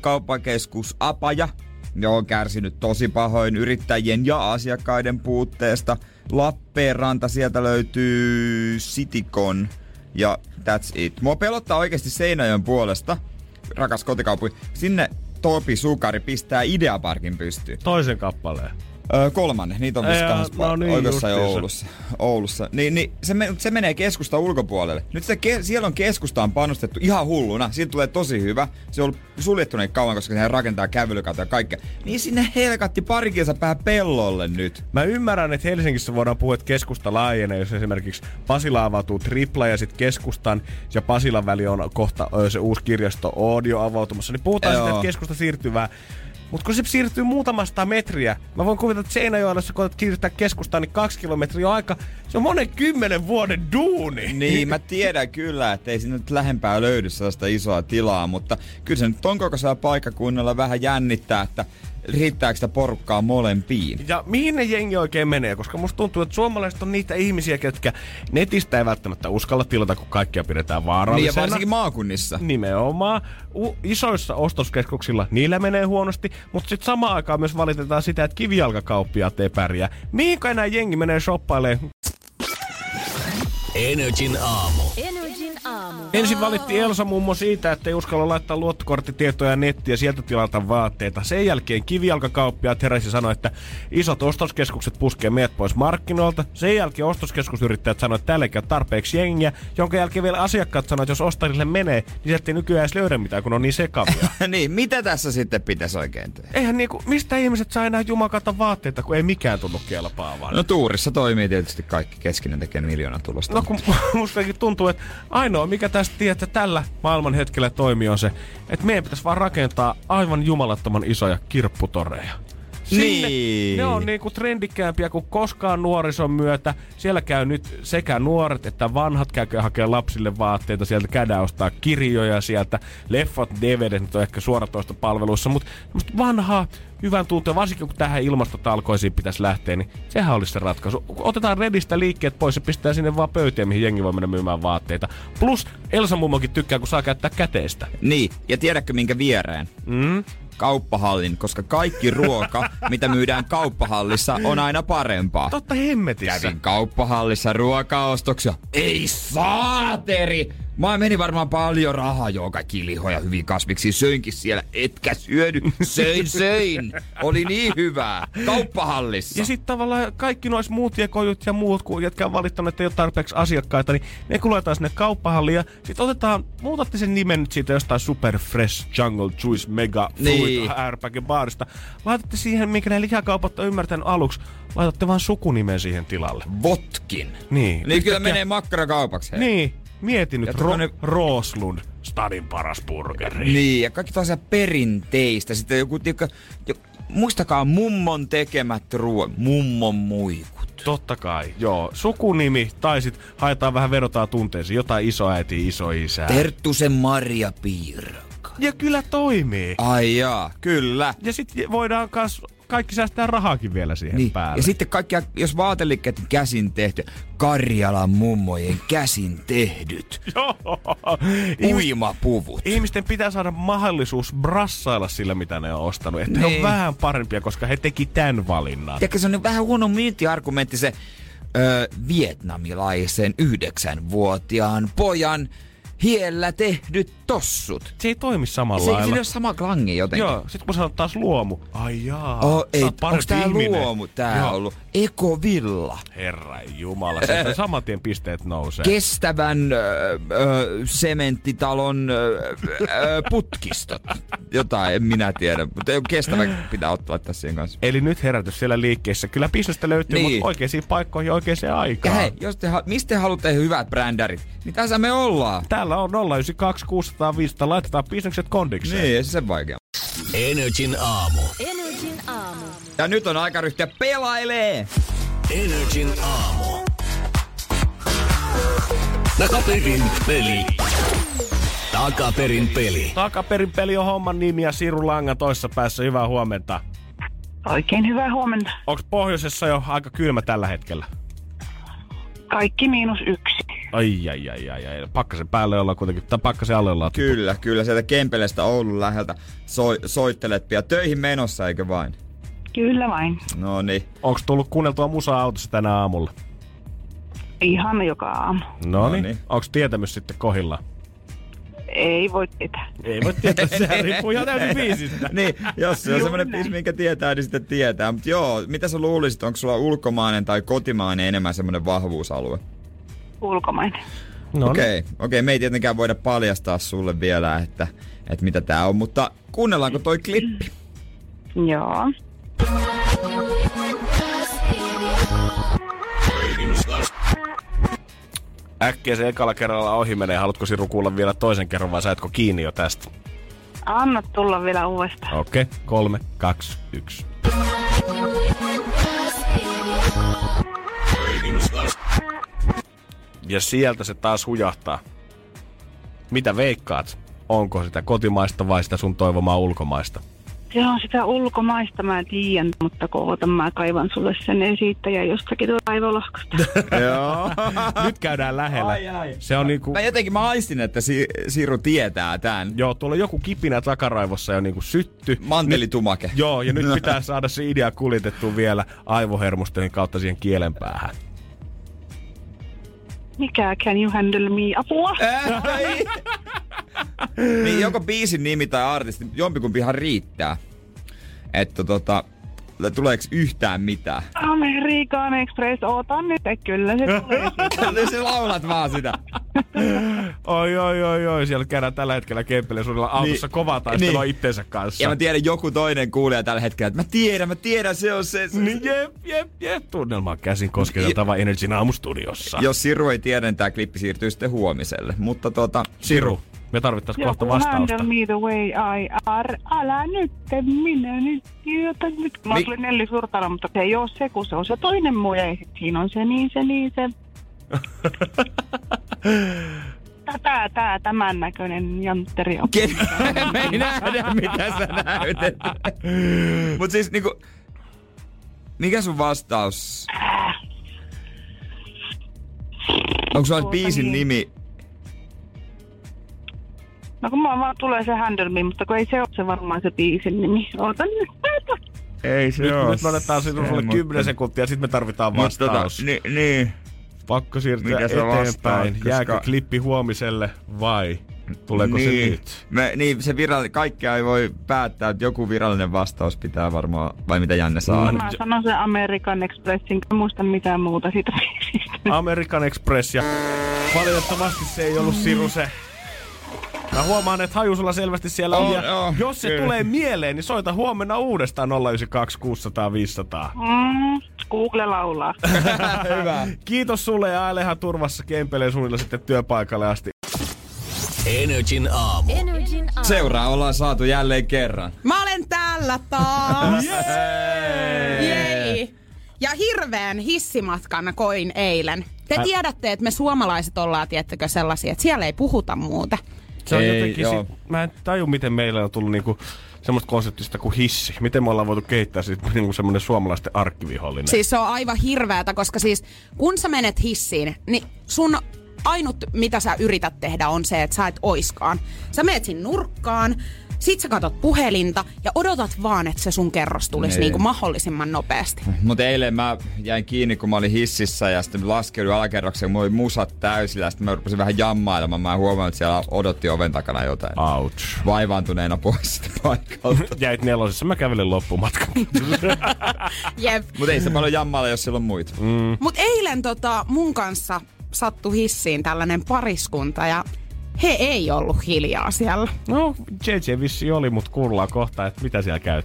[SPEAKER 4] kauppakeskus Apaja, ne on kärsinyt tosi pahoin yrittäjien ja asiakkaiden puutteesta. Lappeenranta, sieltä löytyy Citycon ja that's it. Mua pelottaa oikeasti Seinäjoen puolesta, rakas kotikaupunki. Sinne Topi Sukari pistää Ideaparkin pystyyn.
[SPEAKER 5] Toisen kappaleen.
[SPEAKER 4] Öö, kolmannen, niitä on missä kahdessa
[SPEAKER 5] no niin,
[SPEAKER 4] oikeassa ja. Oulussa. Oulussa. Niin, niin se, me, se, menee keskustan ulkopuolelle. Nyt se, ke, siellä on keskustaan panostettu ihan hulluna. Siitä tulee tosi hyvä. Se on ollut suljettu niin kauan, koska se rakentaa kävelykata ja kaikkea. Niin sinne helkatti pari kilsapää pellolle nyt.
[SPEAKER 5] Mä ymmärrän, että Helsingissä voidaan puhua, että keskusta laajenee, jos esimerkiksi Pasila avautuu tripla ja sitten keskustan ja Pasilan väli on kohta se uusi kirjasto Audio avautumassa, niin puhutaan
[SPEAKER 4] Joo.
[SPEAKER 5] sitten, että keskusta siirtyy vähän. Mutta kun se siirtyy muutamasta metriä, mä voin kuvitella, että Seinäjoella, jos koetat siirtää keskustaan, niin kaksi kilometriä aika, se on monen kymmenen vuoden duuni.
[SPEAKER 4] Niin, mä tiedän kyllä, että ei sinne nyt lähempää löydy sellaista isoa tilaa, mutta kyllä se nyt on kokoisella paikkakunnalla vähän jännittää, että riittääkö sitä porukkaa molempiin.
[SPEAKER 5] Ja mihin ne jengi oikein menee? Koska musta tuntuu, että suomalaiset on niitä ihmisiä, ketkä netistä ei välttämättä uskalla tilata, kun kaikkia pidetään
[SPEAKER 4] Niin,
[SPEAKER 5] vaarallisena.
[SPEAKER 4] ja varsinkin maakunnissa.
[SPEAKER 5] Nimenomaan. U- isoissa ostoskeskuksilla niillä menee huonosti, mutta sitten samaan aikaan myös valitetaan sitä, että kivijalkakauppiaat ei pärjää. Mihinkä enää jengi menee shoppailemaan?
[SPEAKER 3] Energin aamu.
[SPEAKER 8] Energin aamu.
[SPEAKER 5] Ensin valitti Elsa mummo siitä, että ei uskalla laittaa luottokorttitietoja nettiin ja sieltä tilata vaatteita. Sen jälkeen kivijalkakauppiaat heräsi sanoi, että isot ostoskeskukset puskee meidät pois markkinoilta. Sen jälkeen ostoskeskusyrittäjät sanoivat, että täällä ei käy tarpeeksi jengiä, jonka jälkeen vielä asiakkaat sanoivat, että jos ostarille menee, niin sieltä ei nykyään edes löydä mitään, kun on niin sekavia.
[SPEAKER 4] niin, mitä tässä sitten pitäisi oikein tehdä?
[SPEAKER 5] Eihän niinku, mistä ihmiset saa enää jumakata vaatteita, kun ei mikään tunnu kelpaavan.
[SPEAKER 4] No tuurissa toimii tietysti kaikki keskinen tekee miljoona tulosta.
[SPEAKER 5] No kun mustakin tuntuu, että ainoa mikä tästä tietää tällä maailman hetkellä toimii on se, että meidän pitäisi vaan rakentaa aivan jumalattoman isoja kirpputoreja. Sinne,
[SPEAKER 4] Niin.
[SPEAKER 5] Ne on niinku trendikkäämpiä kuin koskaan nuorison myötä. Siellä käy nyt sekä nuoret että vanhat käykö hakea lapsille vaatteita. Sieltä käydään ostaa kirjoja sieltä. Leffot, DVD nyt on ehkä suoratoista palveluissa. Mutta vanhaa, hyvän tuntua, varsinkin kun tähän ilmastotalkoisiin pitäisi lähteä, niin sehän olisi se ratkaisu. Otetaan Redistä liikkeet pois ja pistää sinne vaan pöytiä, mihin jengi voi mennä myymään vaatteita. Plus Elsa mummokin tykkää, kun saa käyttää käteistä.
[SPEAKER 4] Niin, ja tiedätkö minkä viereen?
[SPEAKER 5] Mm?
[SPEAKER 4] Kauppahallin, koska kaikki ruoka, mitä myydään kauppahallissa, on aina parempaa.
[SPEAKER 5] Totta hemmetissä.
[SPEAKER 4] Kävin kauppahallissa ruokaostoksia. Ei saateri! Mä meni varmaan paljon rahaa, joo, kaikki lihoja hyvin kasviksi. Söinkin siellä, etkä syödy. Söin, söin. Oli niin hyvää. Kauppahallissa.
[SPEAKER 5] Ja sitten tavallaan kaikki nois muut jekojut ja muut, kun jotka on valittanut, että ei ole tarpeeksi asiakkaita, niin ne kun laitetaan sinne kauppahalliin ja sitten otetaan, muutatte sen nimen nyt siitä jostain Super Fresh Jungle Juice Mega Fruit
[SPEAKER 4] Niin.
[SPEAKER 5] Airpackin baarista. Laitatte siihen, minkä ne lihakaupat on ymmärtänyt aluksi, laitatte vaan sukunimen siihen tilalle.
[SPEAKER 4] Votkin.
[SPEAKER 5] Niin.
[SPEAKER 4] Niin kyllä menee makkarakaupaksi.
[SPEAKER 5] Niin. Mieti nyt,
[SPEAKER 4] Ja
[SPEAKER 5] Ro-
[SPEAKER 4] tommonen-
[SPEAKER 5] Rooslund, stadin paras burgeri.
[SPEAKER 4] Niin, ja kaikki tosiaan perinteistä. Sitten joku, tiukka, jo, muistakaa mummon tekemät ruoat, mummon muikut.
[SPEAKER 5] Totta kai, joo. Sukunimi, tai sit haetaan vähän vedotaan tunteisiin, jotain isoäitiä, isoisää.
[SPEAKER 4] Terttusen Maria Piirakka.
[SPEAKER 5] ja kyllä toimii.
[SPEAKER 4] Ai jaa, kyllä.
[SPEAKER 5] Ja sitten voidaan kas kaikki säästää rahaakin vielä siihen
[SPEAKER 4] Niin.
[SPEAKER 5] päälle.
[SPEAKER 4] Ja sitten kaikkia, jos vaatelikkeet käsin tehty, Karjalan mummojen käsin tehdyt
[SPEAKER 5] Joo.
[SPEAKER 4] Uimapuvut.
[SPEAKER 5] Ihmisten pitää saada mahdollisuus brassailla sillä, mitä ne on ostanut. Että ne on
[SPEAKER 4] Niin.
[SPEAKER 5] vähän parempia, koska he teki tämän valinnan.
[SPEAKER 4] Tiedätkö, se on vähän huono myyntiargumentti se ö, vietnamilaisen yhdeksänvuotiaan pojan hiellä tehdyt tossut.
[SPEAKER 5] Se ei toimi samalla
[SPEAKER 4] Se,
[SPEAKER 5] lailla.
[SPEAKER 4] se ei ole sama klangi jotenkin.
[SPEAKER 5] Joo, sit kun sanot taas luomu. Ai jaa,
[SPEAKER 4] Oh, ei, onks tää
[SPEAKER 5] ihminen.
[SPEAKER 4] luomu tää
[SPEAKER 5] Joo.
[SPEAKER 4] ollut? Ekovilla.
[SPEAKER 5] Herra Jumala, sieltä saman tien pisteet nousee.
[SPEAKER 4] Kestävän ö, ö, sementtitalon ö, ö, putkistot. Jotain, en minä tiedä. Mutta kestävä pitää ottaa tässä siihen kanssa.
[SPEAKER 5] Eli nyt herätys siellä liikkeessä. Kyllä bisnestä löytyy,
[SPEAKER 4] Niin.
[SPEAKER 5] mutta oikeisiin paikkoihin ja oikeaan
[SPEAKER 4] Ja
[SPEAKER 5] aikaan.
[SPEAKER 4] hei, jos te, mistä te haluatte hyvät brändärit, niin tässä me ollaan.
[SPEAKER 5] Täällä on 092 600 500. Laitetaan bisnekset kondikseen.
[SPEAKER 4] Niin, ei se sen vaikea.
[SPEAKER 3] Energin aamu.
[SPEAKER 8] Energin aamu.
[SPEAKER 4] Ja nyt on aika ryhtyä pelailee.
[SPEAKER 3] Energin aamu. Takaperin peli. Takaperin peli.
[SPEAKER 5] Takaperin peli on homman nimi ja Siru Langa toissa päässä. Hyvää huomenta.
[SPEAKER 6] Oikein hyvää huomenta.
[SPEAKER 5] Onko pohjoisessa jo aika kylmä tällä hetkellä?
[SPEAKER 6] Kaikki miinus yksi.
[SPEAKER 5] Ai, ai, ai, ai, ai. Pakkasen päälle ollaan kuitenkin, tai pakkasen alle ollaan.
[SPEAKER 4] Kyllä, kyllä sieltä Kempelestä Oulun läheltä soi, soittelet pian töihin menossa, eikö vain?
[SPEAKER 6] Kyllä vain.
[SPEAKER 4] No niin.
[SPEAKER 5] Onko tullut kuunneltua musaa autossa tänä aamulla?
[SPEAKER 6] Ihan joka aamu.
[SPEAKER 5] No
[SPEAKER 4] No
[SPEAKER 5] niin.
[SPEAKER 4] niin.
[SPEAKER 5] Onko tietämys sitten kohillaan?
[SPEAKER 6] Ei voi tietää.
[SPEAKER 5] Ei voi tietää, sehän riippuu ihan täysin biisistä.
[SPEAKER 4] niin, jos se on semmoinen biisi, minkä tietää, niin sitten tietää. Mutta joo, mitä sä luulisit, onko sulla ulkomainen tai kotimainen enemmän semmoinen vahvuusalue?
[SPEAKER 6] Ulkomainen.
[SPEAKER 5] No
[SPEAKER 4] Okei, okay, okei, me ei tietenkään voida paljastaa sulle vielä, että, että mitä tää on, mutta kuunnellaanko toi klippi?
[SPEAKER 6] Joo.
[SPEAKER 5] Äkkiä se ekalla kerralla ohi menee. Haluatko Siru kuulla vielä toisen kerran vai saatko kiinni jo tästä?
[SPEAKER 6] Anna tulla vielä uudestaan.
[SPEAKER 5] Okei, okay. kolme, kaksi, yksi. Ja sieltä se taas hujahtaa. Mitä veikkaat? Onko sitä kotimaista vai sitä sun toivomaa ulkomaista?
[SPEAKER 6] Se on sitä ulkomaista, mä tiedän, mutta koota mä kaivan sulle sen esittäjä jostakin tuolla aivolohkosta.
[SPEAKER 4] joo.
[SPEAKER 5] Nyt käydään lähellä.
[SPEAKER 4] Ai, ai.
[SPEAKER 5] Se on niinku...
[SPEAKER 4] Mä jotenkin mä aistin, että si- Siru tietää tän.
[SPEAKER 5] Joo, tuolla joku kipinä takaraivossa jo niinku sytty.
[SPEAKER 4] Mantelitumake.
[SPEAKER 5] Joo, ja nyt pitää saada se idea kuljetettua vielä aivohermostojen kautta siihen kielen päähän.
[SPEAKER 6] Mikä can you handle me? Apua!
[SPEAKER 4] Ei. Niin joko biisin nimi tai artisti, jompikumpihan riittää. Että tota, tuleeko yhtään mitään?
[SPEAKER 6] American Express, ootan nyt, kyllä se tulee. siitä.
[SPEAKER 4] Se laulat vaan sitä.
[SPEAKER 5] Oi, oi, oi, oi. Siellä käydään tällä hetkellä Kemppelen suunnilla autossa
[SPEAKER 4] Niin,
[SPEAKER 5] kovaa taistelua
[SPEAKER 4] niin.
[SPEAKER 5] itsensä kanssa.
[SPEAKER 4] Ja mä tiedän, joku toinen kuulee tällä hetkellä, että mä tiedän, mä tiedän, se on se. se,
[SPEAKER 5] Niin,
[SPEAKER 4] se.
[SPEAKER 5] jep, jep, jep. Tunnelma on käsin kosketeltava Energin aamustudiossa.
[SPEAKER 4] Jos Siru ei tiedä, niin tää klippi siirtyy sitten huomiselle. Mutta tota,
[SPEAKER 5] Siru, me tarvittaisiin kohta
[SPEAKER 6] Joku
[SPEAKER 5] vastausta.
[SPEAKER 6] handle me the way I are. Älä nyt, minä nyt, jota nyt. Mä
[SPEAKER 4] Mi-
[SPEAKER 6] Nelli Surtala, mutta se ei ole se, kun se on se toinen muu. Ja sit siinä on se niin, se niin, se. Tää, tää, tämän näköinen jantteri on.
[SPEAKER 4] Ken... me ei nähdä, mitä sä näytät. Mut siis niinku... Mikä sun vastaus? Onko sulla
[SPEAKER 6] Tuota
[SPEAKER 4] biisin
[SPEAKER 6] niin.
[SPEAKER 4] nimi?
[SPEAKER 6] No kun mulla vaan tulee se handle me, mutta kun ei se ole se varmaan se biisin nimi. Ootan nyt, päätä.
[SPEAKER 4] Ei se
[SPEAKER 5] Nyt, nyt me otetaan sinulle sulle 10 sekuntia, sitten me tarvitaan
[SPEAKER 4] tota,
[SPEAKER 5] vastaus.
[SPEAKER 4] ni, niin.
[SPEAKER 5] Pakko siirtyä
[SPEAKER 4] Mitä sä
[SPEAKER 5] eteenpäin.
[SPEAKER 4] koska-
[SPEAKER 5] Jääkö klippi huomiselle vai tuleeko
[SPEAKER 4] niin,
[SPEAKER 5] se nyt?
[SPEAKER 4] Me, niin, se virallinen, kaikkea ei voi päättää, että joku virallinen vastaus pitää varmaan, vai mitä Janne saa?
[SPEAKER 6] Mä sanon sen American Expressin, en muista mitään muuta siitä.
[SPEAKER 5] American Express ja valitettavasti se ei ollut Siru se. Mä huomaan, että haju sulla selvästi siellä on.
[SPEAKER 4] On,
[SPEAKER 5] ja
[SPEAKER 4] joo,
[SPEAKER 5] jos se
[SPEAKER 4] kyllä.
[SPEAKER 5] tulee mieleen, niin soita huomenna uudestaan 092 600 500.
[SPEAKER 6] Mm, Google laulaa.
[SPEAKER 4] Hyvä.
[SPEAKER 5] Kiitos sulle ja ailehan turvassa Kempeleen suunnilla sitten työpaikalle asti.
[SPEAKER 3] Energin aamu.
[SPEAKER 8] Energin aamu.
[SPEAKER 4] Seuraa ollaan saatu jälleen kerran.
[SPEAKER 9] Mä olen täällä taas. Jei. Ja hirveän hissimatkan koin eilen. Te
[SPEAKER 5] Ä-
[SPEAKER 9] tiedätte, että me suomalaiset ollaan, tiettäkö, sellaisia, että siellä ei puhuta muuta.
[SPEAKER 5] Se on
[SPEAKER 4] Ei,
[SPEAKER 5] jotenkin,
[SPEAKER 4] joo.
[SPEAKER 5] sit, mä en taju miten meillä on tullut niinku semmoista konseptista kuin hissi. Miten me ollaan voitu kehittää sit niinku semmoinen suomalaisten arkkivihollinen.
[SPEAKER 9] Siis se on aivan hirveätä, koska siis kun sä menet hissiin, niin sun ainut mitä sä yrität tehdä on se, että sä et oiskaan. Sä menet sinne nurkkaan, sit sä katot puhelinta ja odotat vaan, että se sun kerros tulisi
[SPEAKER 4] Niin.
[SPEAKER 9] niin kuin mahdollisimman nopeasti.
[SPEAKER 4] Mutta eilen mä jäin kiinni, kun mä olin hississä ja sitten laskeuduin alakerrokseen, mulla oli musat täysillä ja sitten mä rupesin vähän jammailemaan. Mä huomaan, että siellä odotti oven takana jotain.
[SPEAKER 5] Ouch.
[SPEAKER 4] Vaivaantuneena pois sitä paikalta.
[SPEAKER 5] Jäit nelosessa, mä kävelin loppumatkan.
[SPEAKER 9] Jep.
[SPEAKER 4] Mutta ei se paljon jammailla, jos siellä on muita. Mm.
[SPEAKER 9] Mut eilen tota, mun kanssa sattui hissiin tällainen pariskunta ja he ei ollut hiljaa siellä.
[SPEAKER 5] no, JJ vissi oli, mut kuullaan kohta, että mitä siellä käy.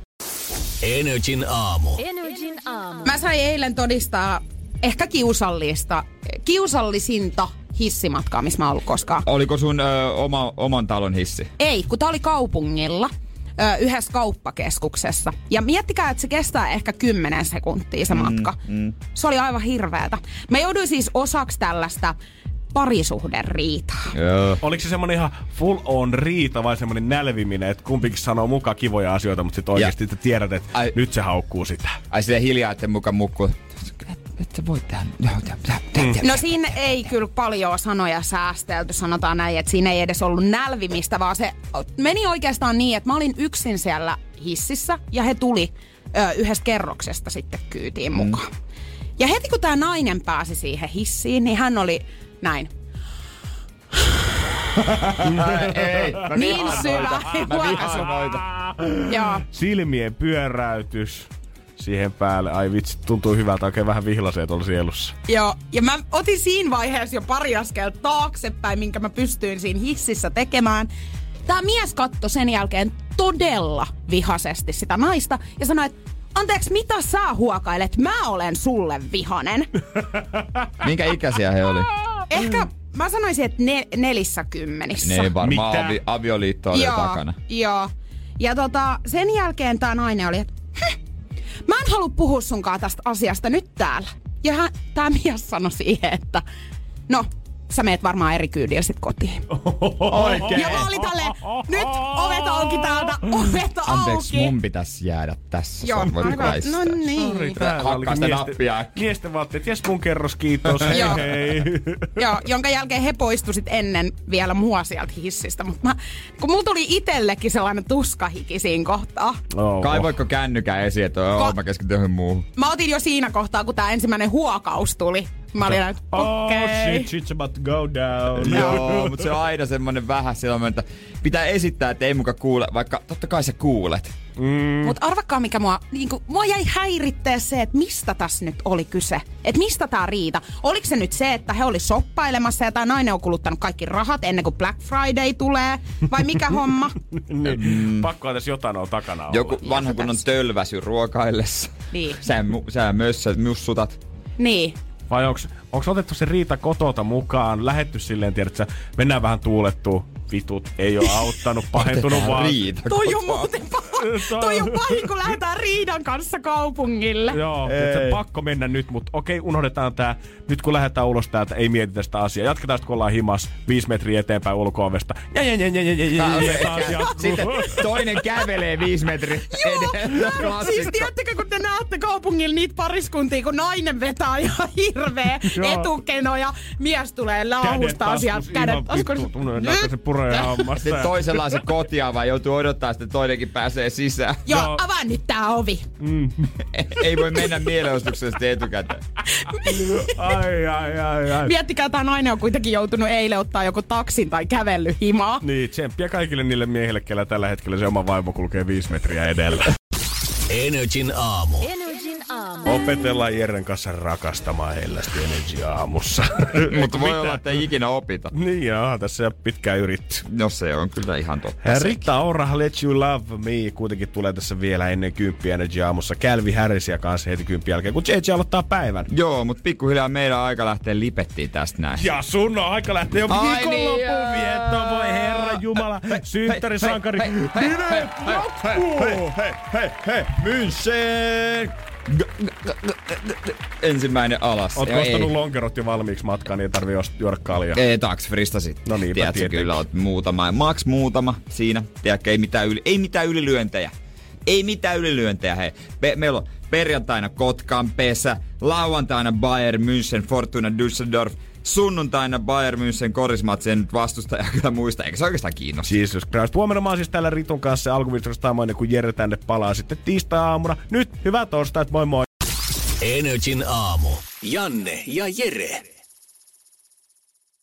[SPEAKER 3] Energin aamu.
[SPEAKER 8] Energin aamu.
[SPEAKER 9] Mä sain eilen todistaa ehkä kiusallista, kiusallisinta hissimatkaa, missä mä oon ollut koskaan.
[SPEAKER 4] Oliko sun ö, oma, oman talon hissi?
[SPEAKER 9] Ei, kun tää oli kaupungilla ö, yhdessä kauppakeskuksessa. Ja miettikää, että se kestää ehkä 10 sekuntia se matka. Mm, Se oli aivan hirveätä. Mä jouduin siis osaksi tällaista parisuhderiitaa.
[SPEAKER 4] Joo.
[SPEAKER 5] Oliko se semmonen ihan full on riita vai semmonen nälviminen, että kumpikin sanoo mukaan kivoja asioita, mutta sitten oikeasti te tiedät, että
[SPEAKER 4] Ai-
[SPEAKER 5] nyt se haukkuu sitä.
[SPEAKER 4] Ai silleen hiljaa, että mukaan mukkuu. Että voi tehdä. No, tä-
[SPEAKER 9] No siinä ei kyllä paljon sanoja säästelty, sanotaan näin, että siinä ei edes ollut nälvimistä, vaan se meni oikeastaan niin, että mä olin yksin siellä hississä ja he tuli ö, yhdestä kerroksesta sitten kyytiin mukaan. Ja heti kun tämä nainen pääsi siihen hissiin, niin hän oli näin.
[SPEAKER 4] Ei, mä
[SPEAKER 9] Niin syvä huokaisu. Joo.
[SPEAKER 5] Silmien pyöräytys siihen päälle. Ai vitsi, tuntuu hyvältä. Oikein vähän vihlasee tuolla sielussa.
[SPEAKER 9] Joo, ja mä otin siinä vaiheessa jo pari askelta taaksepäin, minkä mä pystyin siinä hississä tekemään. Tämä mies katsoi sen jälkeen todella vihaisesti sitä naista ja sanoi, että anteeksi, mitä sä huokailet? Mä olen sulle vihanen.
[SPEAKER 4] Minkä ikäisiä he oli?
[SPEAKER 9] Ehkä mä sanoisin, että ne, nelissä kymmenissä.
[SPEAKER 4] Ne varmaan
[SPEAKER 5] Mitä?
[SPEAKER 4] avi, avioliitto oli jo takana.
[SPEAKER 9] Joo. Ja tota, sen jälkeen tämä nainen oli, että "Hm, mä en halua puhua sunkaan tästä asiasta nyt täällä. Ja hän, tämä mies sanoi siihen, että no, sä meet varmaan eri kyydillä sit kotiin.
[SPEAKER 4] Oikein.
[SPEAKER 9] Ja mä olin tälleen, nyt ovet auki täältä, ovet
[SPEAKER 4] Anteeksi,
[SPEAKER 9] auki.
[SPEAKER 4] mun pitäisi jäädä tässä.
[SPEAKER 9] Joo,
[SPEAKER 4] Sä voit
[SPEAKER 9] aivan.
[SPEAKER 4] väistää.
[SPEAKER 9] No niin.
[SPEAKER 5] Täällä
[SPEAKER 4] Hakkaa sitä
[SPEAKER 5] miesten,
[SPEAKER 4] nappia.
[SPEAKER 5] miesten vaatteet. Jes mun kerros, kiitos. Hei
[SPEAKER 9] Joo.
[SPEAKER 5] hei.
[SPEAKER 9] Joo, jonka jälkeen he poistuisit ennen vielä mua sieltä hissistä. Mutta mä, kun mulla tuli itsellekin sellainen tuskahiki siinä kohtaa.
[SPEAKER 5] Oh.
[SPEAKER 4] Kaivoitko kännykän esiin, että joo,
[SPEAKER 9] Ko-
[SPEAKER 4] mä keskityn muuhun.
[SPEAKER 9] Mä otin jo siinä kohtaa, kun tää ensimmäinen huokaus tuli. Mä olin näin,
[SPEAKER 5] Oh
[SPEAKER 9] okei.
[SPEAKER 5] shit, shit's about to go down.
[SPEAKER 4] Joo, mutta se on aina semmonen vähän silloin, että pitää esittää, että ei muka kuule, vaikka totta kai sä kuulet.
[SPEAKER 5] Mm.
[SPEAKER 9] Mutta arvakkaa mikä mua, niinku, mua jäi häirittää se, että mistä tässä nyt oli kyse. Että mistä tää riita. Oliko se nyt se, että he oli soppailemassa ja tämä nainen on kuluttanut kaikki rahat ennen kuin Black Friday tulee? Vai mikä homma?
[SPEAKER 5] niin.
[SPEAKER 4] Mm.
[SPEAKER 5] Pakko edes jotain on takana olla.
[SPEAKER 4] Joku vanha kunnon tölväsy ruokaillessa.
[SPEAKER 9] Niin.
[SPEAKER 4] Sä, mu- sä mössät, mussutat.
[SPEAKER 9] Niin.
[SPEAKER 5] Vai onks otettu se riita kotota mukaan, lähetty silleen, tiedätkö, mennään vähän tuulettuu, vitut, ei ole auttanut, pahentunut vaan.
[SPEAKER 4] riita.
[SPEAKER 9] Toi on muuten paha. Toi on pahin, kun lähdetään riidan kanssa kaupungille.
[SPEAKER 5] Joo,
[SPEAKER 4] Ei.
[SPEAKER 5] se pakko mennä nyt, mutta okei, unohdetaan tää. Nyt kun lähdetään ulos täältä, ei mietitä sitä asiaa. Jatketaan sitten, kun ollaan himas viisi metriä eteenpäin ulko-ovesta. Ja, ja, ja, ja, ja, ja, ja, ja.
[SPEAKER 4] Sitten toinen kävelee viisi metriä edellä.
[SPEAKER 9] Siis tiedättekö, kun te näette kaupungilla niitä pariskuntia, kun nainen vetää ihan hirveä etukeno ja mies tulee
[SPEAKER 5] Kädet
[SPEAKER 9] sieltä
[SPEAKER 5] taskus,
[SPEAKER 9] kädet
[SPEAKER 5] ihan vittu, se puree hammasta.
[SPEAKER 4] Sitten toisella on se kotia vai joutuu odottaa, sitten toinenkin pääsee sisään.
[SPEAKER 9] Joo, no. avaa nyt tää ovi.
[SPEAKER 4] Ei voi mennä mielenostuksesta etukäteen.
[SPEAKER 5] Ai, ai, ai, ai.
[SPEAKER 9] Miettikää, tämä nainen on kuitenkin joutunut eilen ottaa joku taksin tai kävellyt himaa.
[SPEAKER 5] Niin, tsemppiä kaikille niille miehille, kellä tällä hetkellä se oma vaimo kulkee viisi metriä edellä.
[SPEAKER 3] Energin aamu.
[SPEAKER 8] Energin
[SPEAKER 5] Opetellaan Jerren kanssa rakastamaan hellästi Energy aamussa.
[SPEAKER 4] Mutta voi olla, että ei ikinä opita.
[SPEAKER 5] Niin joo, tässä jo pitkään yritetty.
[SPEAKER 4] No se on kyllä ihan totta.
[SPEAKER 5] Rita Ora, Let You Love Me kuitenkin tulee tässä vielä ennen kymppiä Energy aamussa. Calvi Harrisia kanssa heti kymppi jälkeen, kun JJ aloittaa päivän.
[SPEAKER 4] Joo, mutta pikkuhiljaa meidän aika lähtee lipettiin tästä näin.
[SPEAKER 5] Ja sun on aika lähteä jo
[SPEAKER 4] Ai
[SPEAKER 5] viikonlopun
[SPEAKER 4] niin,
[SPEAKER 5] viettoon, voi herra jumala, synttärisankari.
[SPEAKER 4] hei, hei, hei, hei,
[SPEAKER 5] Jatkuu!
[SPEAKER 4] hei, hei, hei, hei, München! G- g- g- g- Ensimmäinen alas.
[SPEAKER 5] Oot
[SPEAKER 4] Ja
[SPEAKER 5] ostanut
[SPEAKER 4] ei-
[SPEAKER 5] lonkerot jo valmiiksi matkaan, niin ei tarvii juoda kaljaa.
[SPEAKER 4] Ei, taksfrista sit.
[SPEAKER 5] No niinpä
[SPEAKER 4] Tiedätkö, kyllä oot muutama. Max muutama siinä. Tiedätkö, ei mitään, yli, ei mitään ylilyöntejä. Ei mitään ylilyöntejä, hei. Me, meillä on perjantaina Kotkan pesä, lauantaina Bayern München, Fortuna Düsseldorf, sunnuntaina Bayern München korismatsi, en nyt vastustaja kyllä muista, eikä se oikeastaan kiinnosta.
[SPEAKER 5] Jesus Christ. Huomenna mä oon siis täällä Ritun kanssa alkuviikosta saamoinen, kun Jere tänne palaa sitten tiistai-aamuna. Nyt, hyvää torstaita, moi moi.
[SPEAKER 3] Energin aamu. Janne ja Jere.